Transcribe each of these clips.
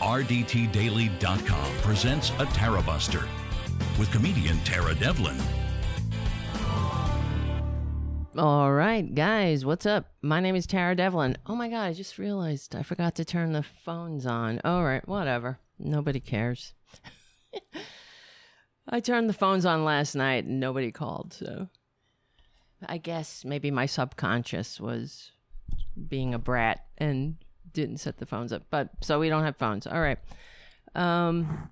RDTDaily.com presents a Tara Buster with comedian Tara Devlin. All right, guys, what's up? My name is Tara Devlin. Oh my God, I just realized I forgot to turn the phones on. All right, whatever. Nobody cares. I turned the phones on last night and nobody called, so I guess maybe my subconscious was being a brat and didn't set the phones up. But so we don't have phones. All right. Um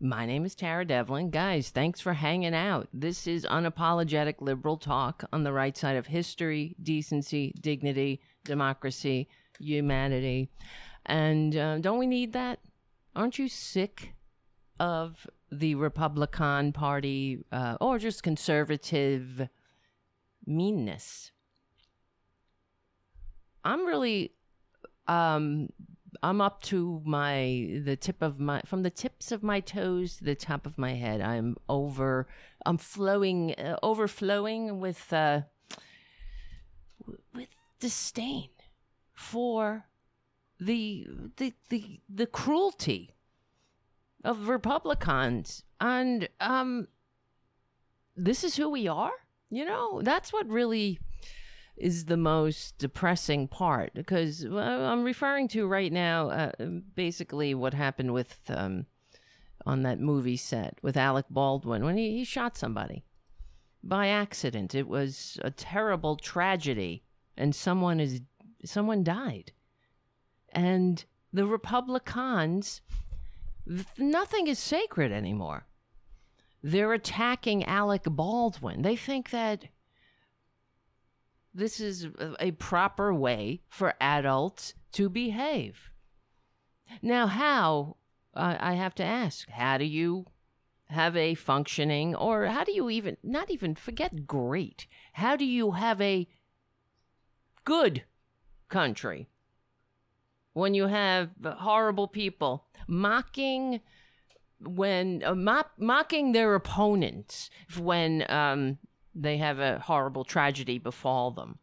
my name is Tara Devlin. Guys, thanks for hanging out. This is unapologetic liberal talk on the right side of history, decency, dignity, democracy, humanity. And uh, don't we need that? Aren't you sick of the Republican Party uh, or just conservative meanness? I'm really um I'm up to my the tip of my from the tips of my toes to the top of my head. I'm over I'm flowing uh, overflowing with uh with disdain for the the the the cruelty of Republicans and um this is who we are? You know, that's what really is the most depressing part because I'm referring to right now uh, basically what happened with um, on that movie set with Alec Baldwin when he, he shot somebody by accident. It was a terrible tragedy, and someone is someone died, and the Republicans, nothing is sacred anymore. They're attacking Alec Baldwin. They think that this is a proper way for adults to behave. Now, how, I have to ask, how do you have a functioning, or how do you even, not even forget great, how do you have a good country when you have horrible people mocking when uh, mock, mocking their opponents when um, they have a horrible tragedy befall them.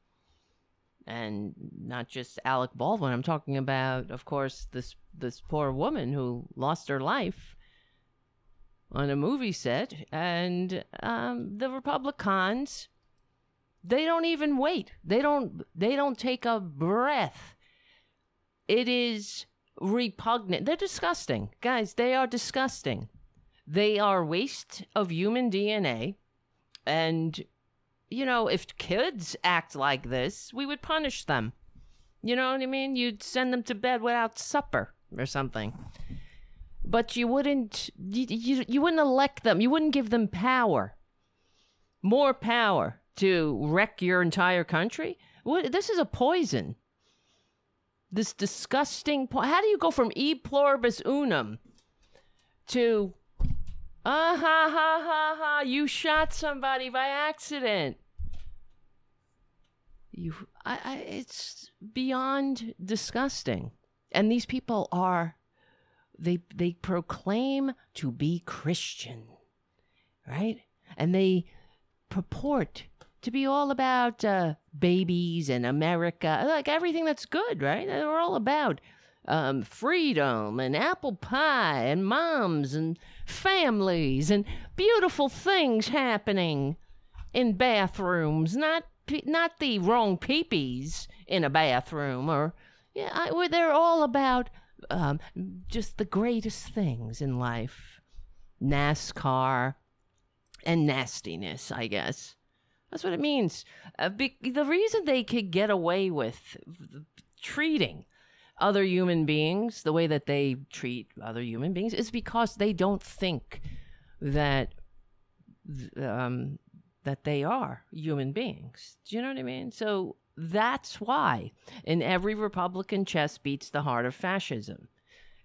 And not just Alec Baldwin. I'm talking about, of course, this this poor woman who lost her life on a movie set, and um, the Republicans. They don't even wait. They don't. They don't take a breath. It is repugnant. They're disgusting, guys. They are disgusting. They are waste of human DNA and, you know, if kids act like this, we would punish them. You know what I mean? You'd send them to bed without supper or something. But you wouldn't you, you, you wouldn't elect them. You wouldn't give them power. More power to wreck your entire country? What, this is a poison. This disgusting po- How do you go from e pluribus unum to Ah ha ha ha ha! You shot somebody by accident. You, I, I, it's beyond disgusting. And these people are, they, they proclaim to be Christian, right? And they purport to be all about uh, babies and America, like everything that's good, right? They're all about um, freedom and apple pie and moms and families and beautiful things happening in bathrooms, not not the wrong peepees in a bathroom or yeah, I, they're all about um, just the greatest things in life, NASCAR and nastiness, I guess. That's what it means. Uh, be- the reason they could get away with treating other human beings the way that they treat other human beings is because they don't think that um, that they are human beings. Do you know what I mean? So that's why in every Republican chess beats the heart of fascism.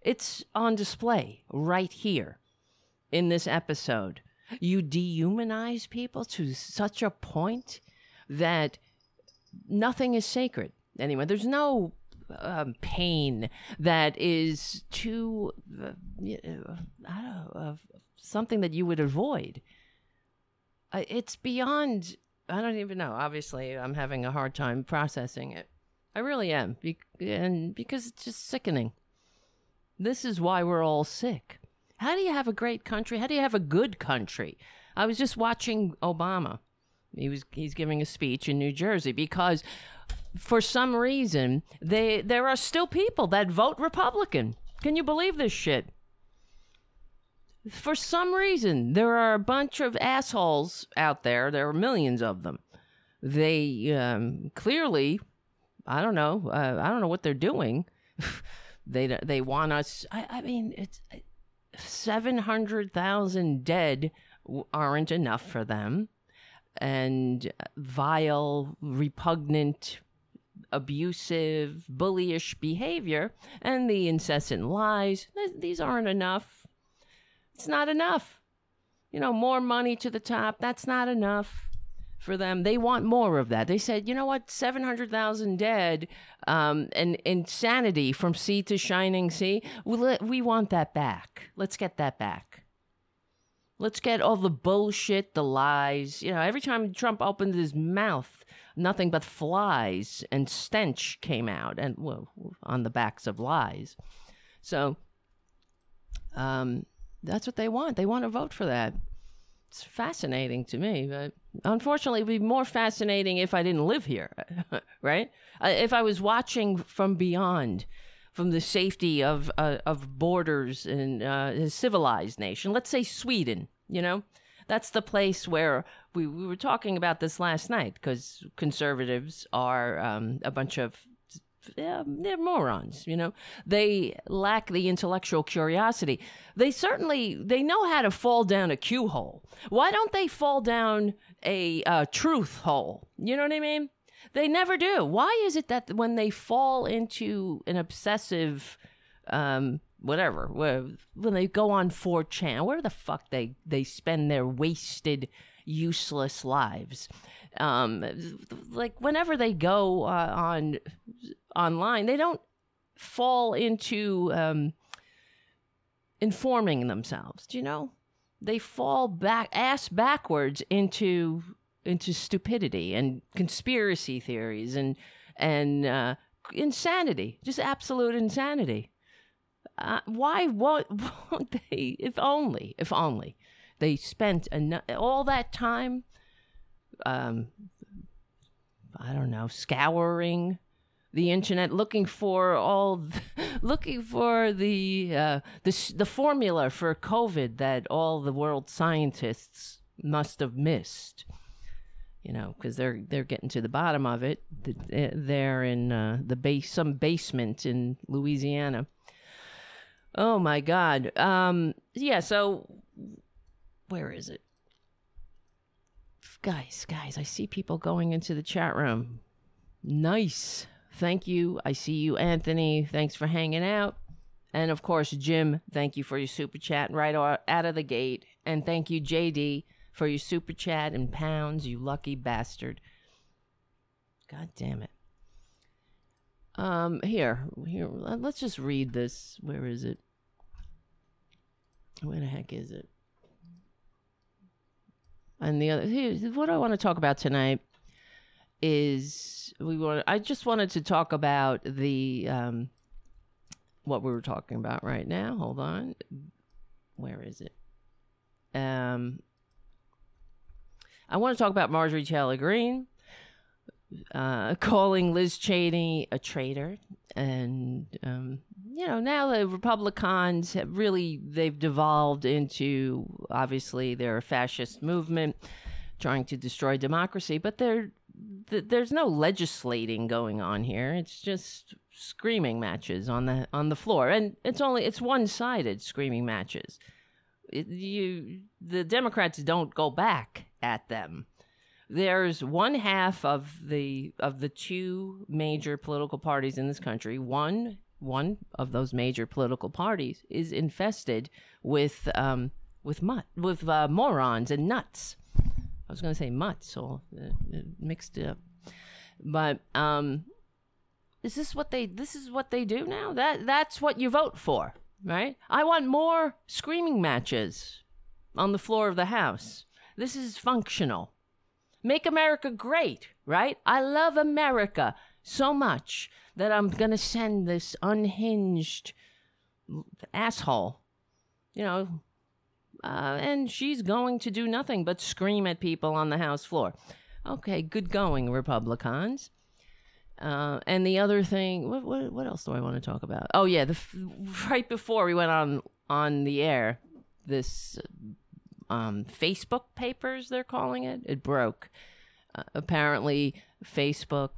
It's on display right here in this episode. You dehumanize people to such a point that nothing is sacred anymore. There's no um, pain that is too, uh, I don't know, uh, something that you would avoid. Uh, it's beyond, I don't even know. Obviously, I'm having a hard time processing it. I really am. Be- and because it's just sickening. This is why we're all sick. How do you have a great country? How do you have a good country? I was just watching Obama. He was he's giving a speech in New Jersey because for some reason they there are still people that vote Republican. Can you believe this shit? For some reason, there are a bunch of assholes out there. There are millions of them. They um, clearly, I don't know, uh, I don't know what they're doing. they they want us. I, I mean, it's seven hundred thousand dead aren't enough for them, and vile, repugnant abusive, bullyish behavior and the incessant lies, these aren't enough. It's not enough. You know, more money to the top, that's not enough for them. They want more of that. They said, you know what, 700,000 dead um, and insanity from sea to shining sea. We, want that back. Let's get that back. Let's get all the bullshit, the lies. You know, every time Trump opened his mouth, nothing but flies and stench came out, and well, on the backs of lies. So, um, that's what they want. They want to vote for that. It's fascinating to me, but unfortunately, it'd be more fascinating if I didn't live here, right? Uh, if I was watching from beyond, from the safety of uh, of borders in uh, a civilized nation, let's say Sweden, you know, that's the place where we, we were talking about this last night because conservatives are um, a bunch of yeah, they're morons you know? They lack the intellectual curiosity. They certainly they know how to fall down a cue hole why don't they fall down a uh, truth hole? You know what i mean? They never do. Why is it that when they fall into an obsessive um, whatever when they go on 4chan where the fuck they they spend their wasted useless lives um, like whenever they go uh, on online, they don't fall into um, informing themselves. Do you know? They fall back ass backwards into into stupidity and conspiracy theories and and uh, insanity, just absolute insanity. Uh, why won't, won't they? If only, if only they spent all that time. Um, I don't know, scouring the internet looking for all the, looking for the uh, the the formula for COVID that all the world scientists must have missed. You know, because they're they're getting to the bottom of it. They're in uh, the base some basement in Louisiana. Oh my God. Um, yeah. So where is it? Guys, guys, I see people going into the chat room. Nice. Thank you. I see you, Anthony. Thanks for hanging out. And of course, Jim, thank you for your super chat right out of the gate. And thank you, JD, for your super chat and pounds, you lucky bastard. God damn it. Um, here, here, let's just read this. Where is it? Where the heck is it? And the other, what I want to talk about tonight is we want. I just wanted to talk about the um, what we were talking about right now. Hold on, where is it? Um, I want to talk about Marjorie Taylor Greene uh, calling Liz Cheney a traitor, and um, you know now the Republicans have really they've devolved into obviously they're a fascist movement trying to destroy democracy, but they're th- there's no legislating going on here. It's just screaming matches on the on the floor, and it's only it's one sided screaming matches. It, you the Democrats don't go back at them. There's one half of the of the two major political parties in this country. One one of those major political parties is infested with um, with mut with uh, morons and nuts I was going to say mutts, so uh, mixed up. But um, is this what they? This is what they do now. That that's what you vote for, right? I want more screaming matches on the floor of the House. This is functional. Make America great, right? I love America so much that I'm going to send this unhinged asshole. You know, uh, and she's going to do nothing but scream at people on the House floor. Okay, good going, Republicans. Uh, and the other thing, what, what, what else do I want to talk about? Oh yeah, the right before we went on on the air, this um, Facebook papers they're calling it, it broke. Uh, apparently, Facebook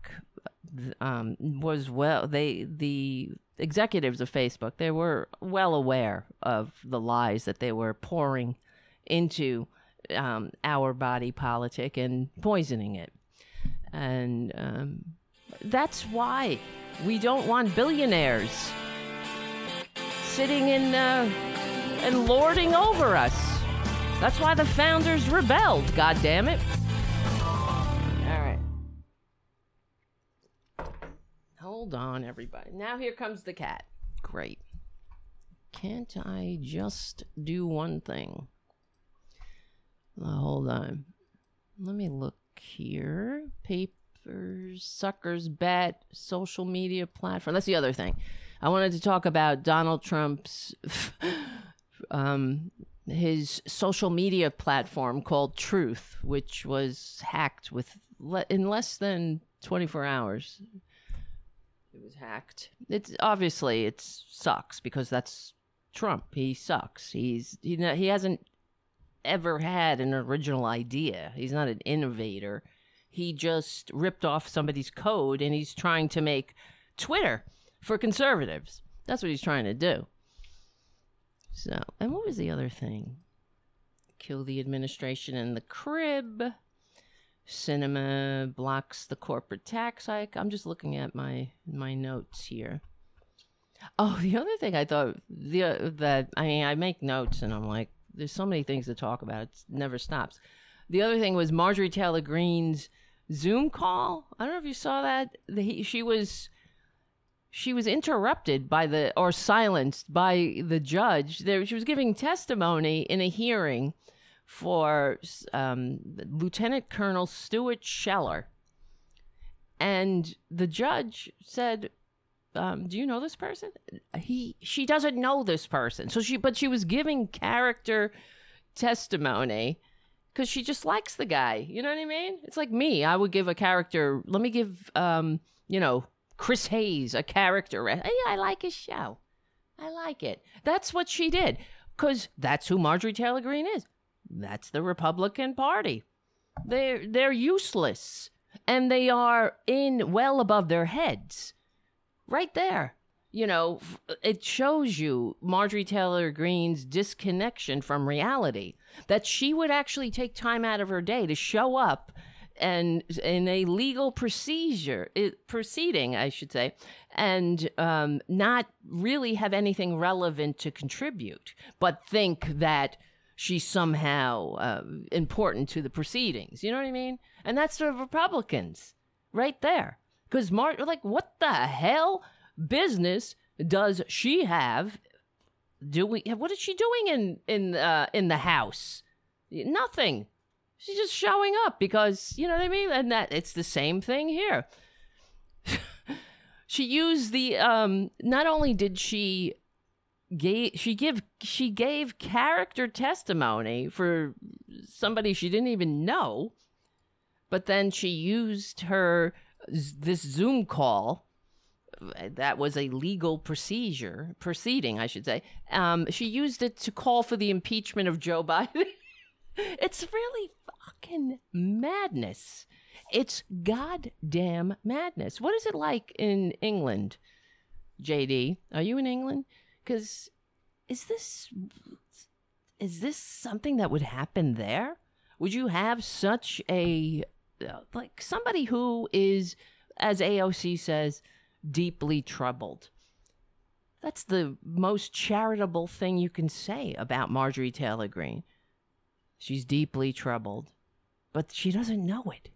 um, was well. They the executives of Facebook they were well aware of the lies that they were pouring into um, our body politic and poisoning it, and um, that's why we don't want billionaires sitting in uh, and lording over us. That's why the founders rebelled. God damn it. Hold on, everybody. Now here comes the cat. Great. Can't I just do one thing? Uh, hold on. Let me look here. Papers, suckers, bet, social media platform. That's the other thing. I wanted to talk about Donald Trump's um, his social media platform called Truth, which was hacked with le- in less than 24 hours. It was hacked. It's obviously it sucks because that's Trump. He sucks. He's he he hasn't ever had an original idea. He's not an innovator. He just ripped off somebody's code and he's trying to make Twitter for conservatives. That's what he's trying to do. So, and what was the other thing? Kill the administration in the crib. Sinema blocks the corporate tax hike. I'm just looking at my my notes here. Oh, the other thing I thought the uh, that I mean I make notes and I'm like, there's so many things to talk about. It never stops. The other thing was Marjorie Taylor Greene's Zoom call. I don't know if you saw that. The, she was she was interrupted by the or silenced by the judge. There, she was giving testimony in a hearing for um, Lieutenant Colonel Stuart Scheller. And the judge said, um, "Do you know this person?" He she doesn't know this person. So she but she was giving character testimony because she just likes the guy. You know what I mean? It's like me. I would give a character. Let me give um, you know Chris Hayes a character. Hey, I like his show. I like it. That's what she did because that's who Marjorie Taylor Greene is. That's the Republican Party. They're they're useless and they are in well above their heads. Right there. You know, it shows you Marjorie Taylor Greene's disconnection from reality. That she would actually take time out of her day to show up and in a legal procedure it, proceeding i should say and um, not really have anything relevant to contribute but think that she's somehow uh, important to the proceedings. You know what I mean? And that's the Republicans right there. Because Mark, like, what the hell business does she have? Do we? What is she doing in in uh, in the house? Nothing. She's just showing up because you know what I mean. And that it's the same thing here. she used the um. Not only did she gave she give she gave character testimony for somebody she didn't even know but then she used her this zoom call that was a legal procedure proceeding i should say um, she used it to call for the impeachment of joe biden. It's really fucking madness. It's goddamn madness. What is it like in england jd are you in england because is this is this something that would happen there? Would you have such a uh, like somebody who is, as AOC says, deeply troubled? That's the most charitable thing you can say about Marjorie Taylor Greene. She's deeply troubled, but she doesn't know it.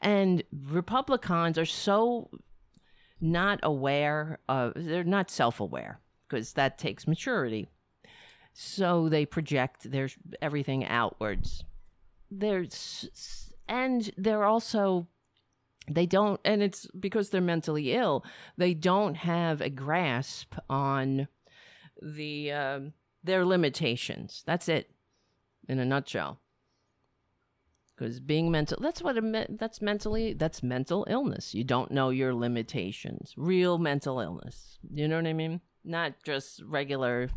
And Republicans are so not aware of, they're not self aware because that takes maturity. So they project their everything outwards. There's and they're also they don't and it's because they're mentally ill they don't have a grasp on the um, their limitations. That's it, in a nutshell. Because being mental, that's what meant. That's mentally, that's mental illness. You don't know your limitations. Real mental illness. You know what I mean? Not just regular,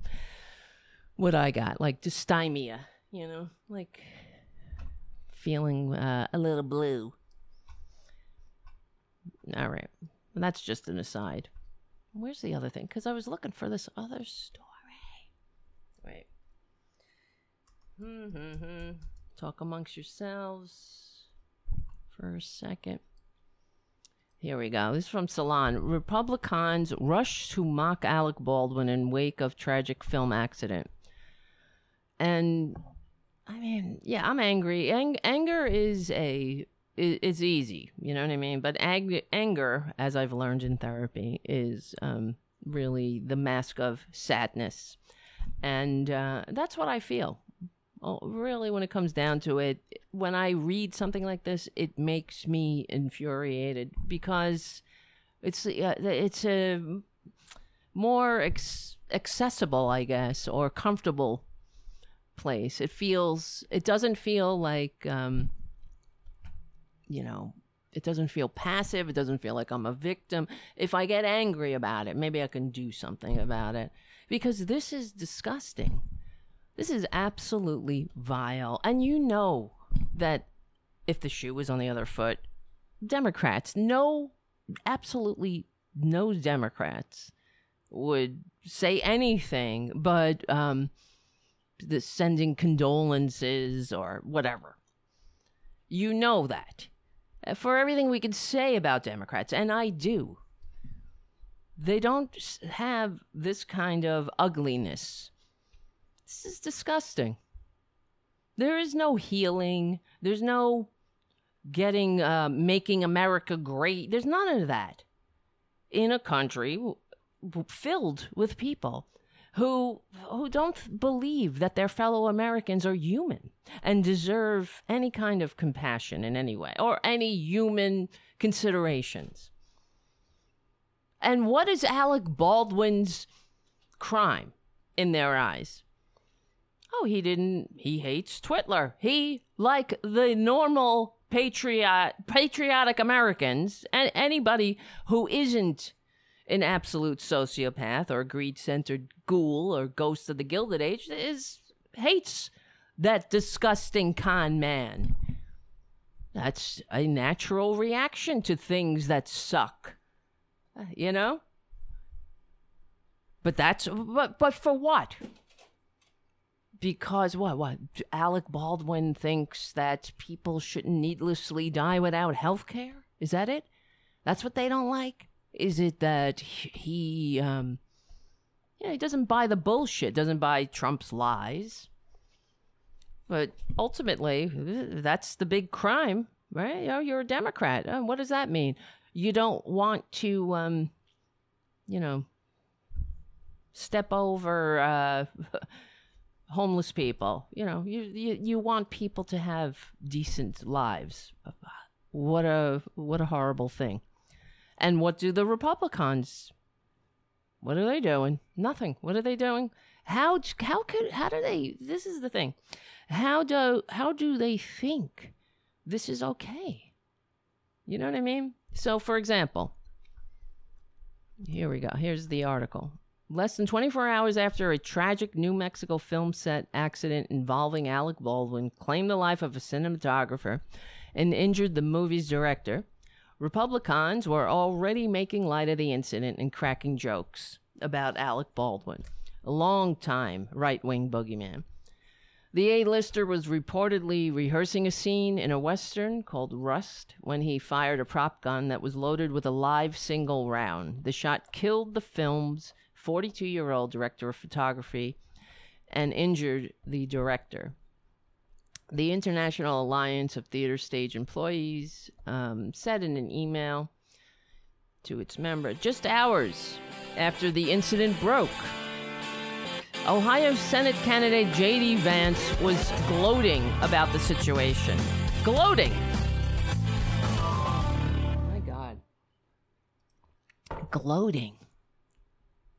what I got, like dysthymia, you know, like feeling uh, a little blue. All right. That's just an aside. Where's the other thing? Because I was looking for this other story. Wait. Mm-hmm. Talk amongst yourselves for a second. Here we go. This is from Salon. Republicans rush to mock Alec Baldwin in wake of tragic film accident. And I mean, yeah, I'm angry. Ang- anger is a is, easy, you know what I mean. But ag- anger, as I've learned in therapy, is um, really the mask of sadness, and uh, that's what I feel. Well, really, when it comes down to it, when I read something like this, it makes me infuriated because it's uh, it's a more ex- accessible, I guess, or comfortable place. It feels it doesn't feel like um, you know it doesn't feel passive. It doesn't feel like I'm a victim. If I get angry about it, maybe I can do something about it because this is disgusting. This is absolutely vile. And you know that if the shoe was on the other foot, Democrats, no, absolutely no Democrats would say anything but um, the sending condolences or whatever. You know that. For everything we can say about Democrats, and I do, they don't have this kind of ugliness. This is disgusting. There is no healing. There's no getting, uh, making America great. There's none of that in a country filled with people who who don't believe that their fellow Americans are human and deserve any kind of compassion in any way or any human considerations. And what is Alec Baldwin's crime in their eyes? Oh, he didn't he hates Twitler. He like the normal patriot patriotic Americans and anybody who isn't an absolute sociopath or greed centered ghoul or ghost of the Gilded Age is hates that disgusting con man. That's a natural reaction to things that suck. You know? But that's but but for what? Because what what Alec Baldwin thinks that people shouldn't needlessly die without health care? Is that it? That's what they don't like? Is it that he, um, yeah, he doesn't buy the bullshit, doesn't buy Trump's lies? But ultimately, that's the big crime, right? Oh, you're a Democrat. Oh, what does that mean? You don't want to, um, you know, step over uh, homeless people. You know, you, you you want people to have decent lives. What a what a horrible thing. And what do the Republicans? What are they doing? Nothing. What are they doing? How how could how do they? This is the thing. How do how do they think this is okay? You know what I mean? So, for example, here we go. Here's the article. Less than 24 hours after a tragic New Mexico film set accident involving Alec Baldwin claimed the life of a cinematographer and injured the movie's director, Republicans were already making light of the incident and cracking jokes about Alec Baldwin, a long-time right wing boogeyman. The A-lister was reportedly rehearsing a scene in a western called Rust when he fired a prop gun that was loaded with a live single round. The shot killed the film's 42 year old director of photography and injured the director the International Alliance of Theater Stage Employees um, said in an email to its member just hours after the incident broke. Ohio Senate candidate J.D. Vance was gloating about the situation. Gloating! my God. Gloating.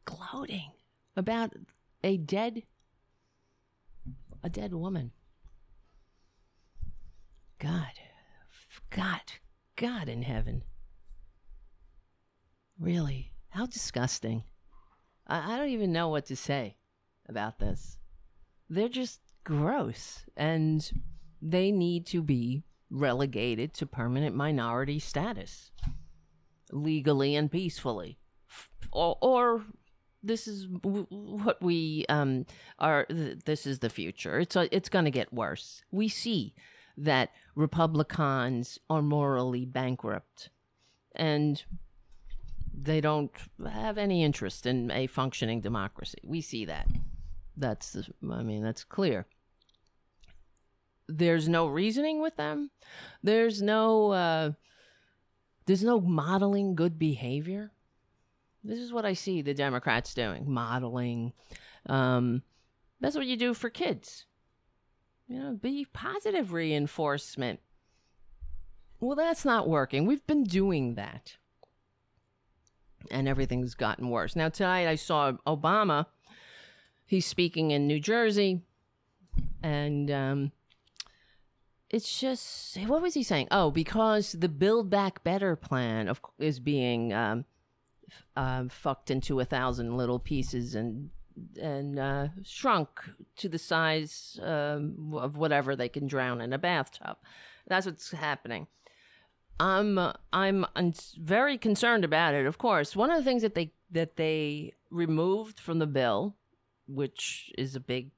Gloating. about a dead a dead woman. God. God. God in heaven. Really? How disgusting. I, I don't even know what to say about this. They're just gross and they need to be relegated to permanent minority status legally and peacefully. Or, or this is what we um, are. This is the future. It's a, it's going to get worse. We see that Republicans are morally bankrupt, and they don't have any interest in a functioning democracy. We see that. That's I mean that's clear. There's no reasoning with them. There's no uh, there's no modeling good behavior. This is what I see the Democrats doing modeling. Um, that's what you do for kids. You know, be positive reinforcement. Well, that's not working. We've been doing that. And everything's gotten worse. Now, tonight I saw Obama. He's speaking in New Jersey. And um, it's just, what was he saying? Oh, because the Build Back Better plan of, is being um, uh, fucked into a thousand little pieces and and uh, shrunk to the size um, of whatever they can drown in a bathtub. That's what's happening. I'm I'm very concerned about it. Of course, one of the things that they that they removed from the bill, which is a big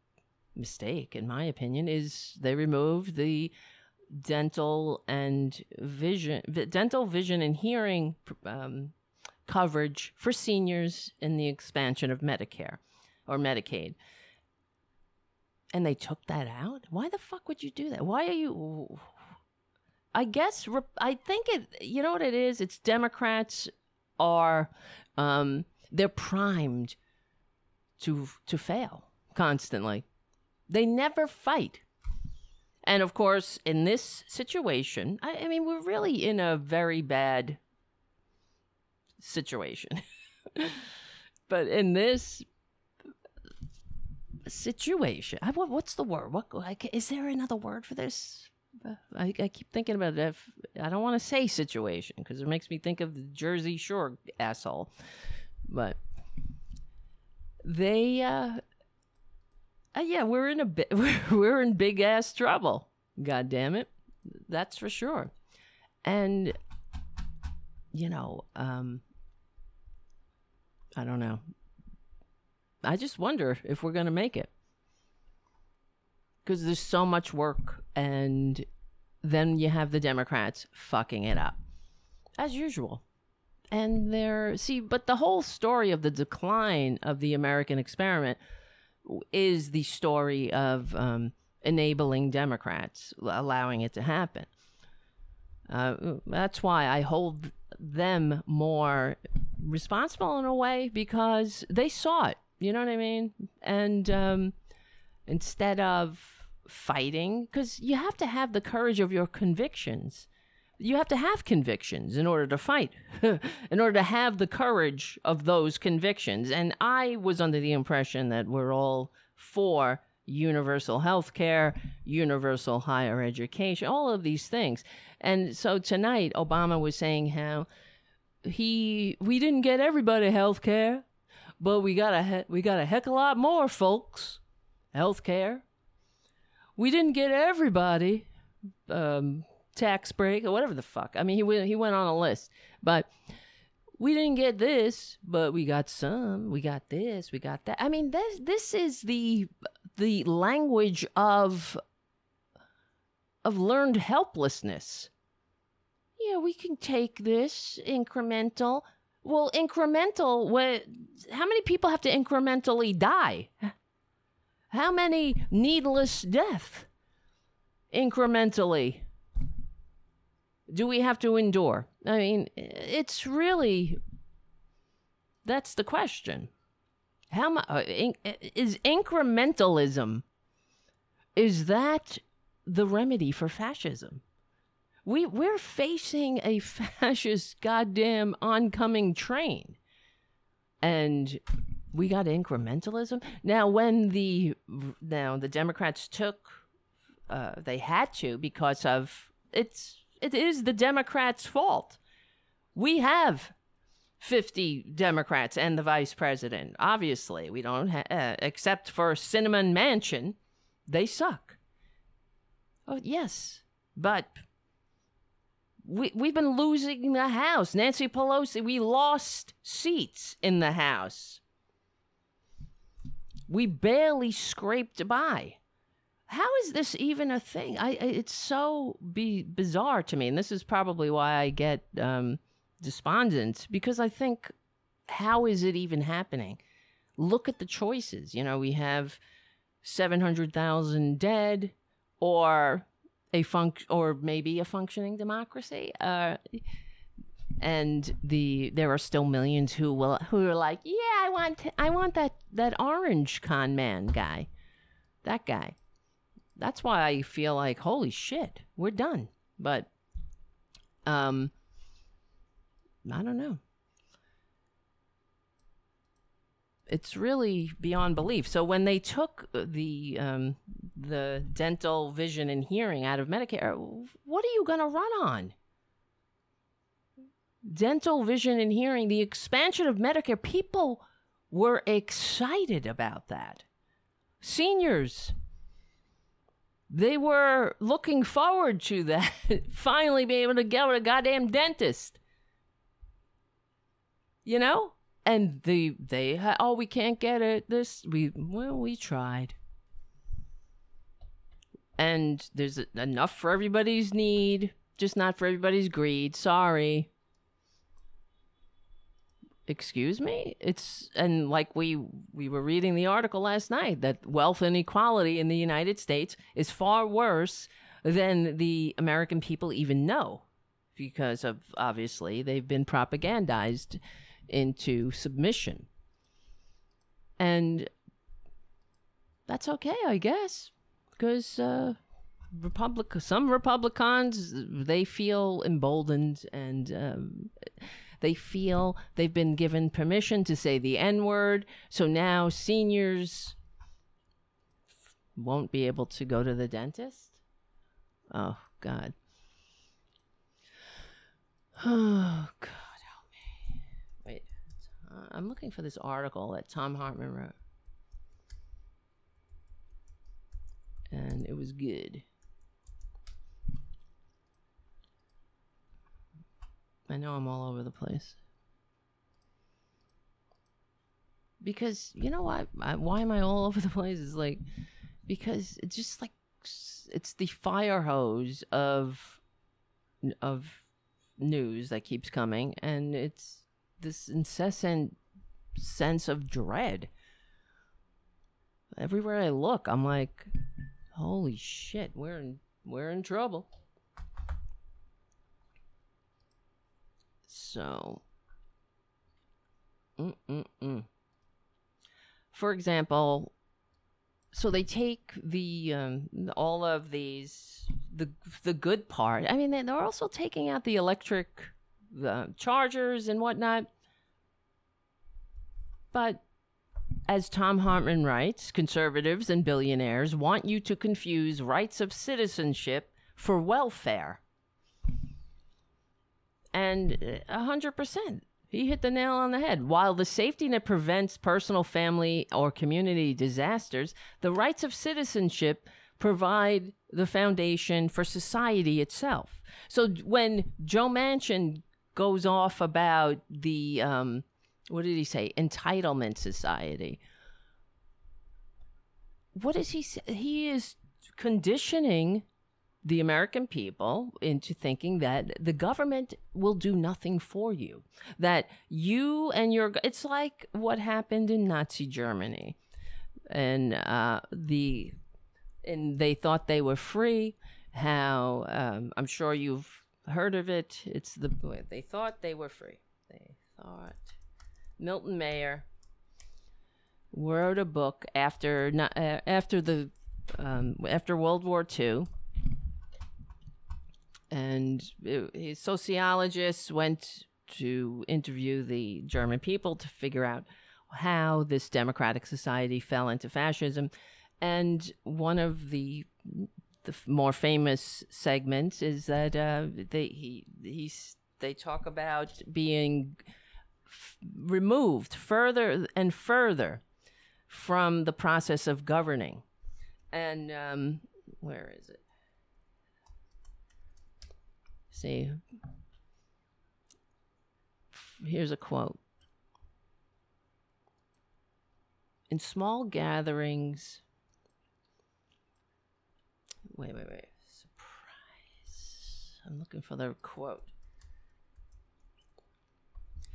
mistake in my opinion, is they removed the dental and vision, dental vision and hearing um, coverage for seniors in the expansion of Medicare or Medicaid. And they took that out? Why the fuck would you do that? Why are you. I guess, I think it, you know what it is? It's Democrats are, um, they're primed to, to fail constantly. They never fight. And of course, in this situation, I, I mean, we're really in a very bad situation. but in this situation, I, what, what's the word? What is there another word for this? I, I keep thinking about. If, I don't want to say situation because it makes me think of the Jersey Shore asshole. But they, uh, uh, yeah, we're in a bit, we're in big ass trouble. God damn it, that's for sure. And you know, um, I don't know. I just wonder if we're going to make it. Because there's so much work, and then you have the Democrats fucking it up, as usual. And they're, see, but the whole story of the decline of the American experiment is the story of um, enabling Democrats, allowing it to happen. Uh, that's why I hold them more responsible in a way because they saw it. You know what I mean? And um, instead of fighting, because you have to have the courage of your convictions. You have to have convictions in order to fight, in order to have the courage of those convictions. And I was under the impression that we're all for universal health care, universal higher education, all of these things. And so tonight, Obama was saying how he we didn't get everybody health care, but we got a we got a heck of a lot more folks health care. We didn't get everybody um, tax break or whatever the fuck. I mean, he went he went on a list, but we didn't get this, but we got some. We got this. We got that. I mean, this this is the the language of of learned helplessness yeah, we can take this incremental. Well, incremental, what, how many people have to incrementally die? How many needless death incrementally do we have to endure? I mean, it's really that's the question. How much uh, is incrementalism? Is that the remedy for fascism? we we're facing a fascist goddamn oncoming train. And we got incrementalism. Now, when the now the Democrats took, uh, they had to because of it's it is the Democrats' fault. We have 50 Democrats and the vice president. Obviously, we don't, ha- uh, except for Sinema Manchin, they suck. Oh, yes, but we, we've been losing the House. Nancy Pelosi, we lost seats in the House. We barely scraped by. How is this even a thing? I, it's so be bizarre to me, and this is probably why I get um, despondent because I think, how is it even happening? Look at the choices. You know, we have seven hundred thousand dead, or a func or maybe a functioning democracy. Uh, and the there are still millions who will who are like, yeah, I want I want that that orange con man guy, that guy. That's why I feel like holy shit, we're done. But um, I don't know. It's really beyond belief. So when they took the um, the dental, vision, and hearing out of Medicare, what are you going to run on? dental, vision, and hearing, the expansion of Medicare, people were excited about that. Seniors, they were looking forward to that, finally being able to get a goddamn dentist. You know? And the they oh we can't get it this we well we tried and there's enough for everybody's need just not for everybody's greed sorry excuse me? It's and like we we were reading the article last night that wealth inequality in the united states is far worse than the american people even know because of obviously they've been propagandized into submission. And that's okay i guess because uh republic some republicans they feel emboldened and um, they feel they've been given permission to say the N word. So now seniors won't be able to go to the dentist. Oh, God. Oh, God, help me. Wait, I'm looking for this article that Thom Hartmann wrote. And it was good. I know I'm all over the place. Because you know why? Why am I all over the place? Is like because it's just like it's the fire hose of of news that keeps coming, and it's this incessant sense of dread. Everywhere I look, I'm like, holy shit, we're in we're in trouble. So, Mm-mm-mm. for example, so they take the um, all of these the the good part. I mean, they're also taking out the electric the chargers and whatnot. But as Thom Hartmann writes, conservatives and billionaires want you to confuse rights of citizenship for welfare and a hundred percent he hit the nail on the head. While the safety net prevents personal, family, or community disasters, the rights of citizenship provide the foundation for society itself. So when Joe Manchin goes off about the, um, what did he say, entitlement society, what is he say? He is conditioning the American people into thinking that the government will do nothing for you. That you and your it's like what happened in Nazi Germany, and uh, the and they thought they were free. How um, I'm sure you've heard of it. It's the they thought they were free. They thought Milton Mayer wrote a book after uh, after the um, after World War II and his sociologists went to interview the German people to figure out how this democratic society fell into fascism. And one of the the more famous segments is that uh, they he he's they talk about being f- removed further and further from the process of governing. And um, where is it? See, here's a quote. In small gatherings, wait, wait, wait. Surprise. I'm looking for the quote.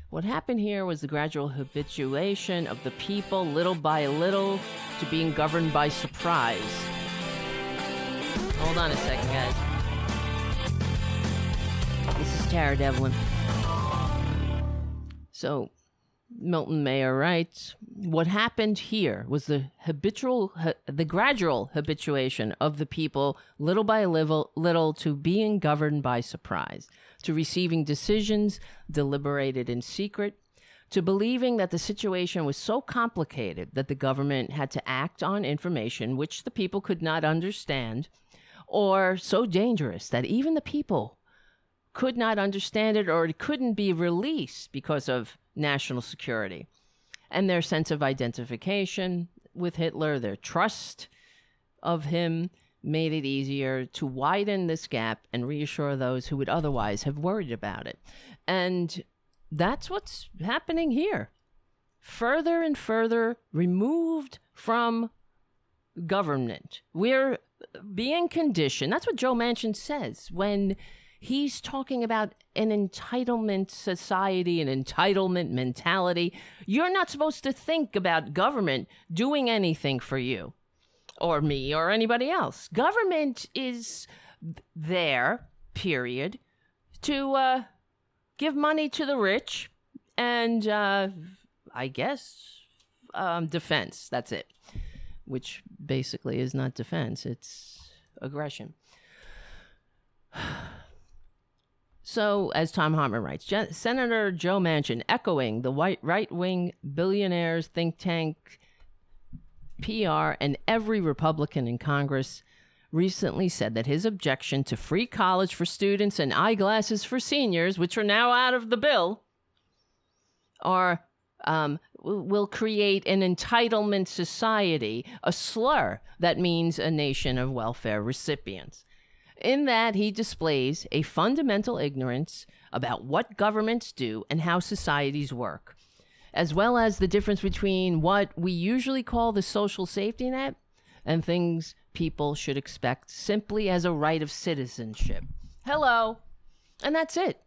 What happened here was the gradual habituation of the people, little by little, to being governed by surprise. Hold on a second, guys. Tara Devlin. So, Milton Mayer writes, "What happened here was the habitual, ha- the gradual habituation of the people, little by little, little, to being governed by surprise, to receiving decisions deliberated in secret." To believing that the situation was so complicated that the government had to act on information which the people could not understand, or so dangerous that even the people could not understand it or it couldn't be released because of national security and their sense of identification with Hitler, their trust of him made it easier to widen this gap and reassure those who would otherwise have worried about it. And that's what's happening here. Further and further removed from government. We're being conditioned. That's what Joe Manchin says when he's talking about an entitlement society, an entitlement mentality. You're not supposed to think about government doing anything for you or me or anybody else. Government is there, period, to uh, give money to the rich and uh, I guess um, defense. That's it, which basically is not defense, it's aggression. So, as Thom Hartmann writes, Je- Senator Joe Manchin, echoing the white right-wing billionaires think tank PR and every Republican in Congress, recently said that his objection to free college for students and eyeglasses for seniors, which are now out of the bill, are um, will create an entitlement society, a slur that means a nation of welfare recipients. In that, he displays a fundamental ignorance about what governments do and how societies work, as well as the difference between what we usually call the social safety net and things people should expect simply as a right of citizenship. Hello. And that's it.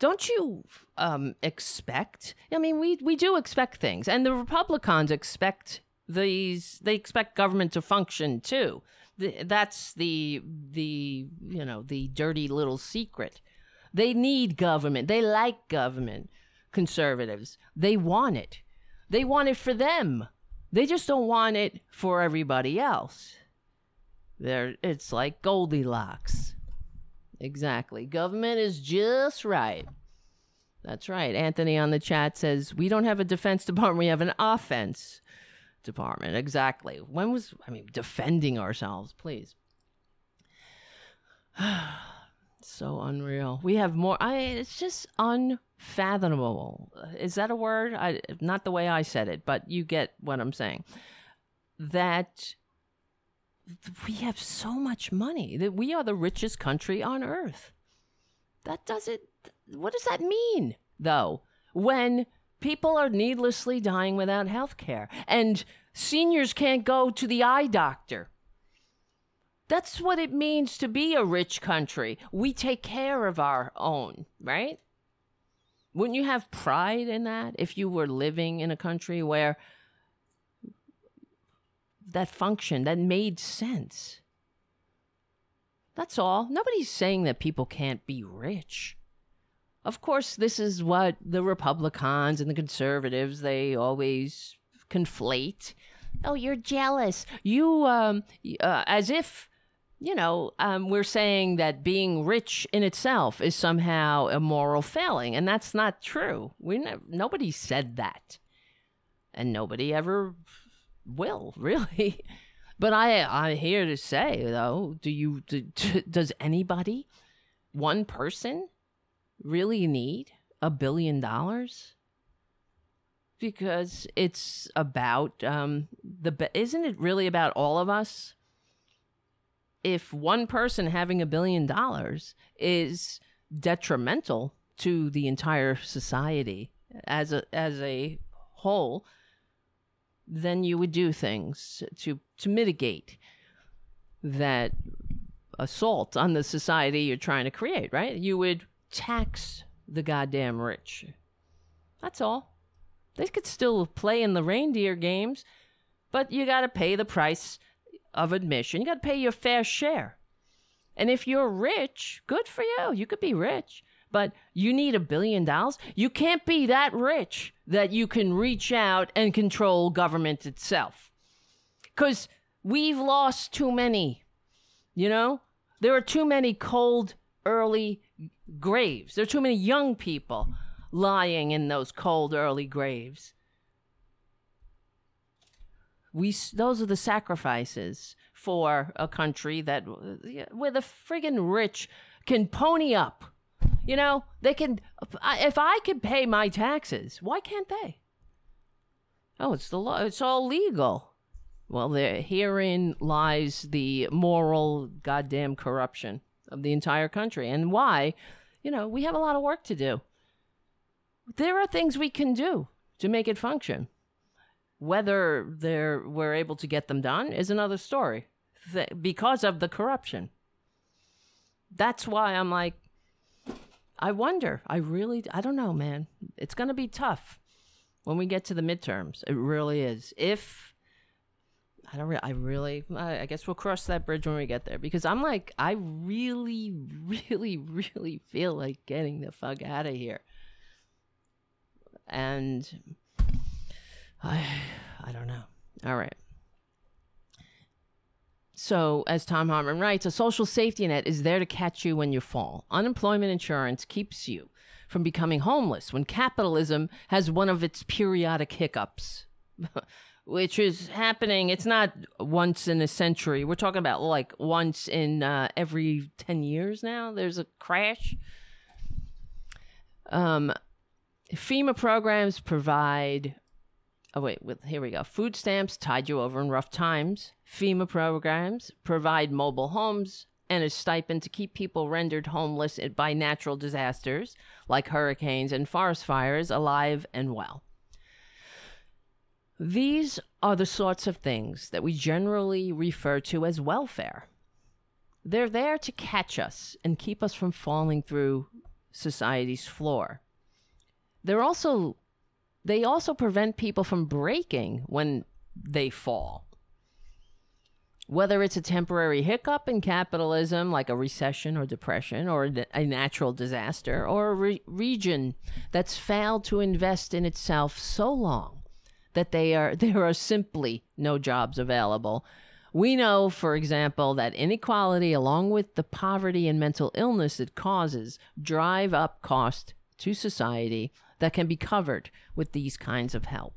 Don't you um, expect? I mean, we, we do expect things, and the Republicans expect these, they expect government to function too the, that's the the you know the dirty little secret. They need government. They like government. Conservatives. They want it. They want it for them. They just don't want it for everybody else. There it's like Goldilocks. Exactly. Government is just right. That's right. Anthony on the chat says, We don't have a defense department, we have an offense department. Exactly. When was, I mean, defending ourselves, please. so unreal. We have more, I, it's just unfathomable. Is that a word? I, not the way I said it, but you get what I'm saying. That we have so much money that we are the richest country on earth. That doesn't, what does that mean, though? When People are needlessly dying without health care, and seniors can't go to the eye doctor. That's what it means to be a rich country. We take care of our own, right? Wouldn't you have pride in that if you were living in a country where that function that made sense? That's all. Nobody's saying that people can't be rich. Of course, this is what the Republicans and the conservatives they always conflate. Oh, you're jealous. You um uh, as if you know, um, we're saying that being rich in itself is somehow a moral failing, and that's not true. We ne- nobody said that. and nobody ever will really. But I I'm here to say though, do you do, does anybody, one person, really need a billion dollars? Because it's about um the isn't it really about all of us? If one person having a billion dollars is detrimental to the entire society as a as a whole, then you would do things to to mitigate that assault on the society you're trying to create, right? You would tax the goddamn rich. That's all. They could still play in the reindeer games, but you got to pay the price of admission. You got to pay your fair share. And if you're rich, good for you. You could be rich but you need a billion dollars. You can't be that rich that you can reach out and control government itself. Because we've lost too many. You know, there are too many cold, early graves. There are too many young people lying in those cold, early graves. We, those are the sacrifices for a country that where the friggin' rich can pony up you know, they can. If I can pay my taxes, why can't they? Oh, it's the law. It's all legal. Well, there, herein lies the moral goddamn corruption of the entire country, and why, you know, we have a lot of work to do. There are things we can do to make it function. Whether they're, we're able to get them done is another story, th- because of the corruption. That's why I'm like, I wonder. I really, I don't know, man. It's going to be tough when we get to the midterms. It really is. If I don't, re- I really, I guess we'll cross that bridge when we get there because I'm like, I really, really, really feel like getting the fuck out of here. And I, I don't know. All right. So, as Thom Hartmann writes, a social safety net is there to catch you when you fall. Unemployment insurance keeps you from becoming homeless when capitalism has one of its periodic hiccups, which is happening. It's not once in a century. We're talking about like once in uh, every 10 years now. There's a crash. Um, FEMA programs provide oh wait, with, here we go. Food stamps tide you over in rough times. FEMA programs provide mobile homes and a stipend to keep people rendered homeless by natural disasters like hurricanes and forest fires alive and well. These are the sorts of things that we generally refer to as welfare. They're there to catch us and keep us from falling through society's floor. They're also they also prevent people from breaking when they fall. Whether it's a temporary hiccup in capitalism, like a recession or depression, or a natural disaster, or a re- region that's failed to invest in itself so long that they are there are simply no jobs available. We know, for example, that inequality, along with the poverty and mental illness it causes, drive up cost to society that can be covered with these kinds of help.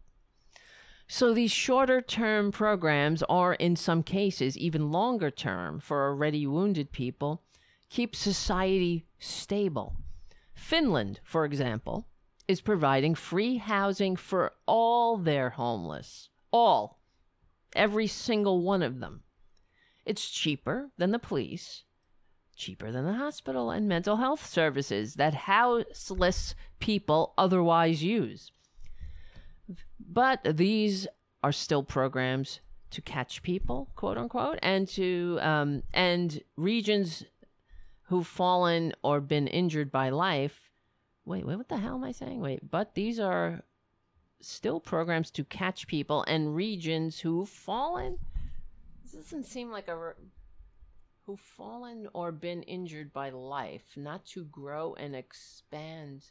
So these shorter term programs, or in some cases even longer term for already wounded people, keep society stable. Finland, for example, is providing free housing for all their homeless. All. Every single one of them. It's cheaper than the police, cheaper than the hospital and mental health services that houseless people otherwise use. But these are still programs to catch people, quote unquote, and to um, and regions who've fallen or been injured by life. Wait, wait, what the hell am I saying? Wait, but these are still programs to catch people and regions who've fallen. This doesn't seem like a re- who've fallen or been injured by life, not to grow and expand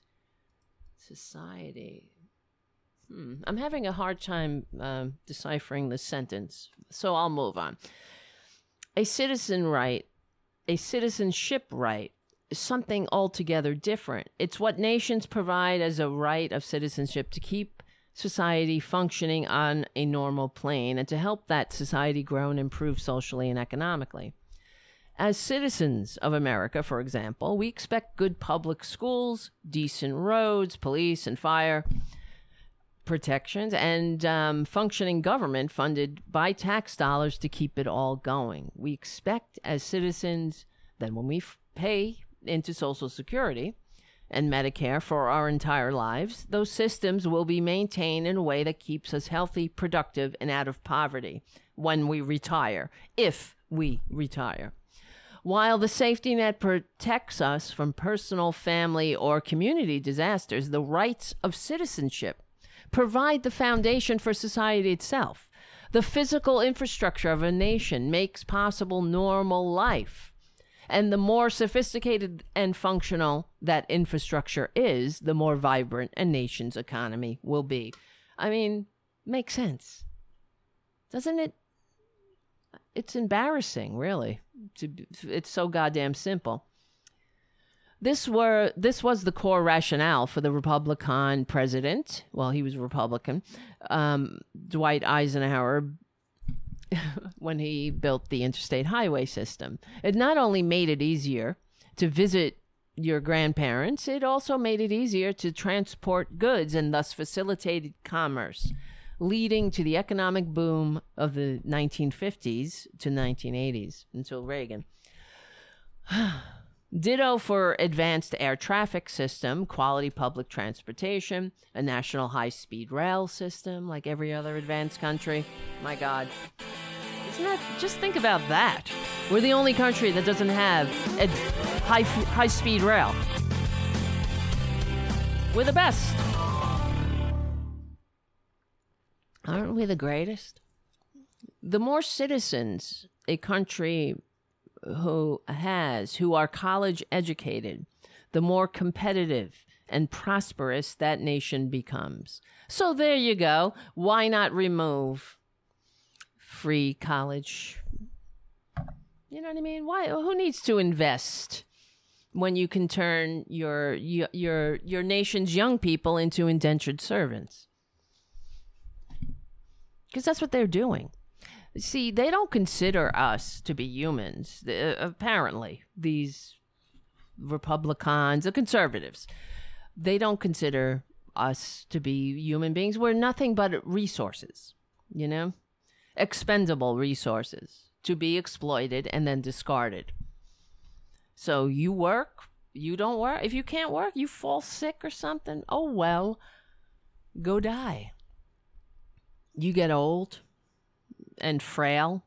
society. Hmm. I'm having a hard time uh, deciphering the sentence, so I'll move on. A citizen right, a citizenship right, is something altogether different. It's what nations provide as a right of citizenship to keep society functioning on a normal plane and to help that society grow and improve socially and economically. As citizens of America, for example, we expect good public schools, decent roads, police and fire protections, and um, functioning government funded by tax dollars to keep it all going. We expect, as citizens, that when we f- pay into Social Security and Medicare for our entire lives, those systems will be maintained in a way that keeps us healthy, productive, and out of poverty when we retire, if we retire. While the safety net protects us from personal, family, or community disasters, the rights of citizenship provide the foundation for society itself. The physical infrastructure of a nation makes possible normal life. And the more sophisticated and functional that infrastructure is, the more vibrant a nation's economy will be. I mean, makes sense. Doesn't it? It's embarrassing, really. It's so goddamn simple. This were this was the core rationale for the Republican president. Well, he was Republican, um, Dwight Eisenhower, when he built the interstate highway system. It not only made it easier to visit your grandparents, it also made it easier to transport goods and thus facilitated commerce, leading to the economic boom of the 1950s to 1980s until Reagan. Ditto for advanced air traffic system, quality public transportation, a national high speed rail system like every other advanced country. My God. Isn't that just think about that? We're the only country that doesn't have a high high speed rail. We're the best. Aren't we the greatest? The more citizens a country who has, who are college educated, the more competitive and prosperous that nation becomes. So there you go. Why not remove free college? You know what I mean? Why who needs to invest when you can turn your your your nation's young people into indentured servants? Because that's what they're doing. See, they don't consider us to be humans. Uh, apparently, these Republicans, the conservatives, they don't consider us to be human beings. We're nothing but resources, you know, expendable resources to be exploited and then discarded. So you work, you don't work. If you can't work, you fall sick or something. Oh, well, go die. You get old and frail.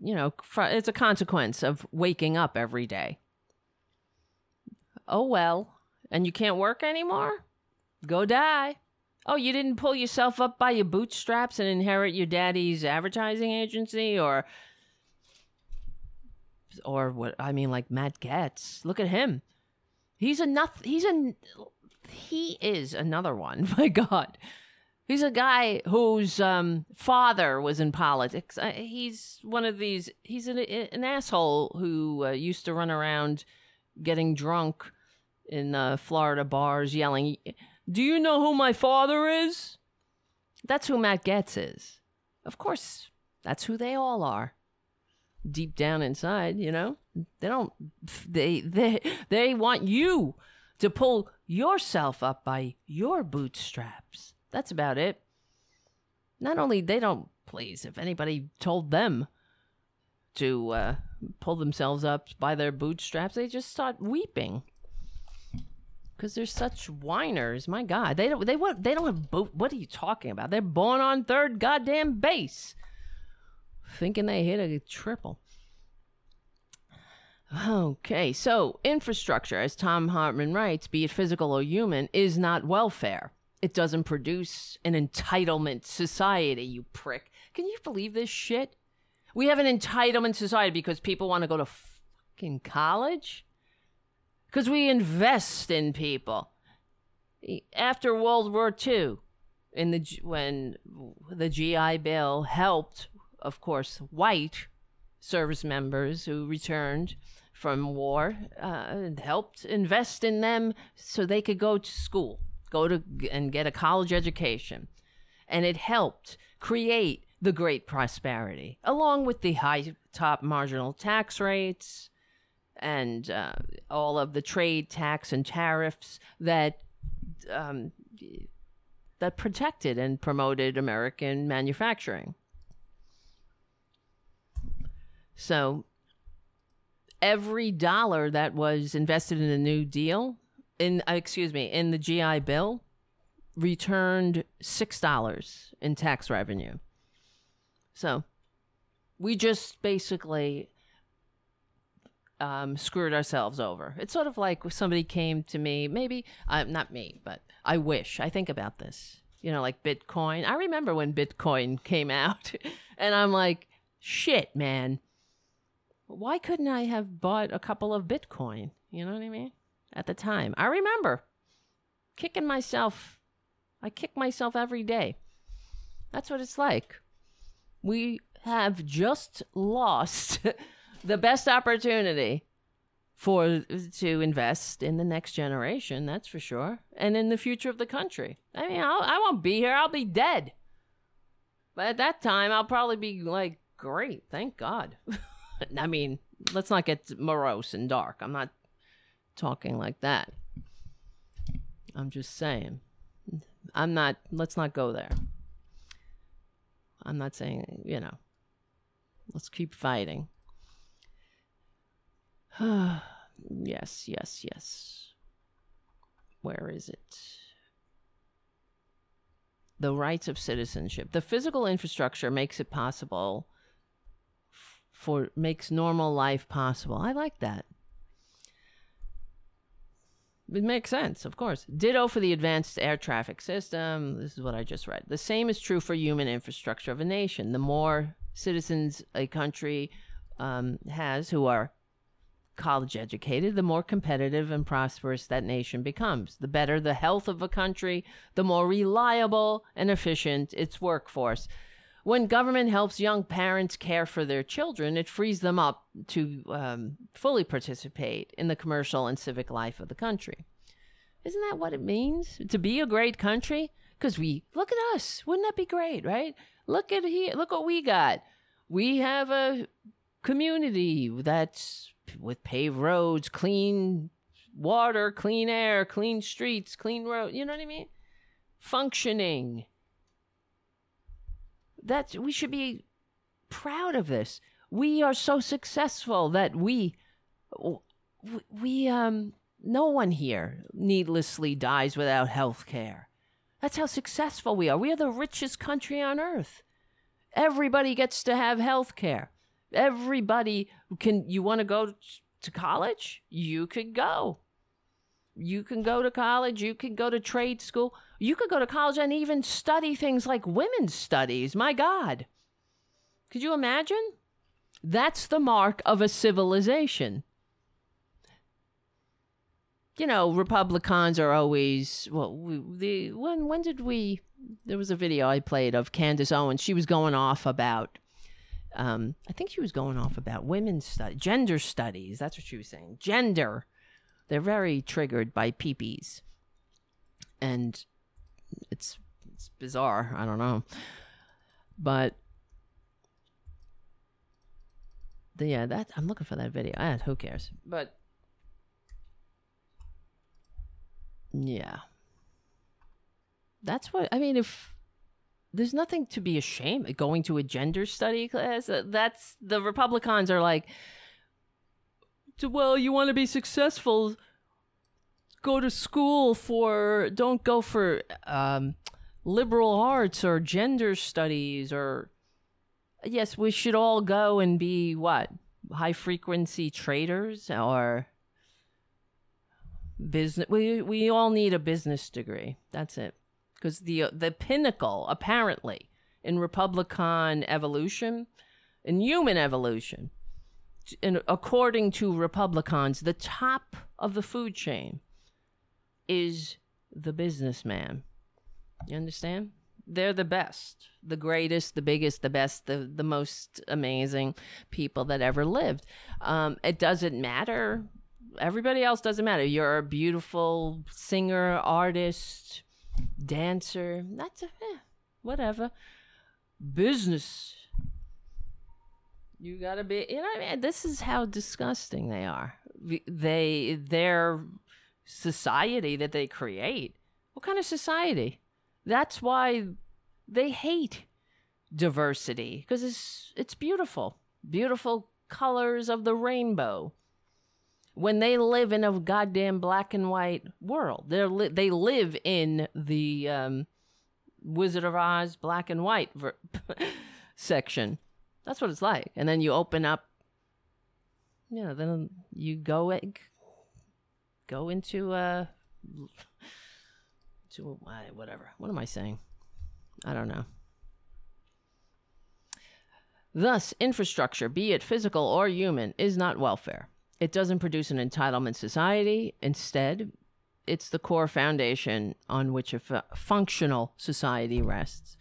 You know, it's a consequence of waking up every day. Oh, well. And you can't work anymore? Go die. Oh, you didn't pull yourself up by your bootstraps and inherit your daddy's advertising agency or or what I mean like Matt Gaetz. Look at him. He's a nothing he's a he is another one. My god. He's a guy whose um, father was in politics. Uh, he's one of these. He's an, an asshole who uh, used to run around getting drunk in uh, Florida bars, yelling, "Do you know who my father is?" That's who Matt Gaetz is. Of course, that's who they all are. Deep down inside, you know, they don't. They they they want you to pull yourself up by your bootstraps. That's about it. Not only they don't please if anybody told them to uh, pull themselves up by their bootstraps, they just start weeping because they're such whiners. My God, they don't they what they don't have boot. What are you talking about? They're born on third goddamn base, thinking they hit a triple. Okay, so infrastructure, as Thom Hartmann writes, be it physical or human, is not welfare. It doesn't produce an entitlement society, you prick. Can you believe this shit? We have an entitlement society because people want to go to fucking college? Because we invest in people. After World War II, in the when the GI Bill helped, of course, white service members who returned from war, uh, helped invest in them so they could go to school go to and get a college education. And it helped create the great prosperity, along with the high top marginal tax rates and uh, all of the trade tax and tariffs that um, that protected and promoted American manufacturing. So every dollar that was invested in the New Deal, in uh, excuse me, in the GI Bill, returned six dollars in tax revenue. So we just basically um, screwed ourselves over. It's sort of like somebody came to me, maybe uh, not me, but I wish. I think about this. You know, like Bitcoin. I remember when Bitcoin came out, and I'm like, shit, man. Why couldn't I have bought a couple of Bitcoin? You know what I mean? At the time, I remember kicking myself. I kick myself every day. That's what it's like. We have just lost the best opportunity for to invest in the next generation that's for sure and in the future of the country i mean I'll, i won't be here i'll be dead but at that time i'll probably be like great thank god i mean let's not get morose and dark i'm not talking like that i'm just saying i'm not let's not go there i'm not saying you know let's keep fighting yes, yes, yes. Where is it? The rights of citizenship. The physical infrastructure makes it possible for makes normal life possible. I like that. It makes sense, of course. Ditto for the advanced air traffic system. This is what I just read. The same is true for human infrastructure of a nation. The more citizens a country um, has who are college educated, the more competitive and prosperous that nation becomes. The better the health of a country, the more reliable and efficient its workforce. When government helps young parents care for their children, it frees them up to um, fully participate in the commercial and civic life of the country. Isn't that what it means to be a great country? Because we look at us, wouldn't that be great, right? Look at here, look what we got. We have a community that's with paved roads, clean water, clean air, clean streets, clean road. You know what I mean? Functioning. That's we should be proud of this. We are so successful that we we um no one here needlessly dies without health care. That's how successful we are. We are the richest country on earth. Everybody gets to have health care. Everybody can. You want to go to college? You could go. You can go to college. You can go to trade school. You could go to college and even study things like women's studies. My God. Could you imagine? That's the mark of a civilization. You know, Republicans are always well. We, the when when did we? There was a video I played of Candace Owens. She was going off about um, I think she was going off about women's studies, gender studies. That's what she was saying. Gender. They're very triggered by peepees. And it's it's bizarre. I don't know. But the, yeah, that I'm looking for that video. Ah, who cares? But yeah. That's what I mean if there's nothing to be ashamed of going to a gender study class. Uh, that's the Republicans are like, well, you want to be successful, go to school for, don't go for um, liberal arts or gender studies or, yes, we should all go and be what? High frequency traders or business. We, we all need a business degree. That's it because the the pinnacle apparently in Republican evolution, in human evolution, in, according to Republicans, the top of the food chain is the businessman. You understand? They're the best, the greatest, the biggest, the best, the, the most amazing people that ever lived. Um, it doesn't matter everybody else doesn't matter. You're a beautiful singer, artist, dancer. That's a, eh, whatever. Business. You gotta be, you know what I mean? This is how disgusting they are. They, their society that they create. What kind of society? That's why they hate diversity because it's it's beautiful, beautiful colors of the rainbow. When they live in a goddamn black and white world, they li- they live in the um, Wizard of Oz black and white ver- section. That's what it's like. And then you open up, you know, then you go go into uh to whatever. What am I saying? I don't know. Thus, infrastructure, be it physical or human, is not welfare. It doesn't produce an entitlement society. Instead, it's the core foundation on which a f- functional society rests.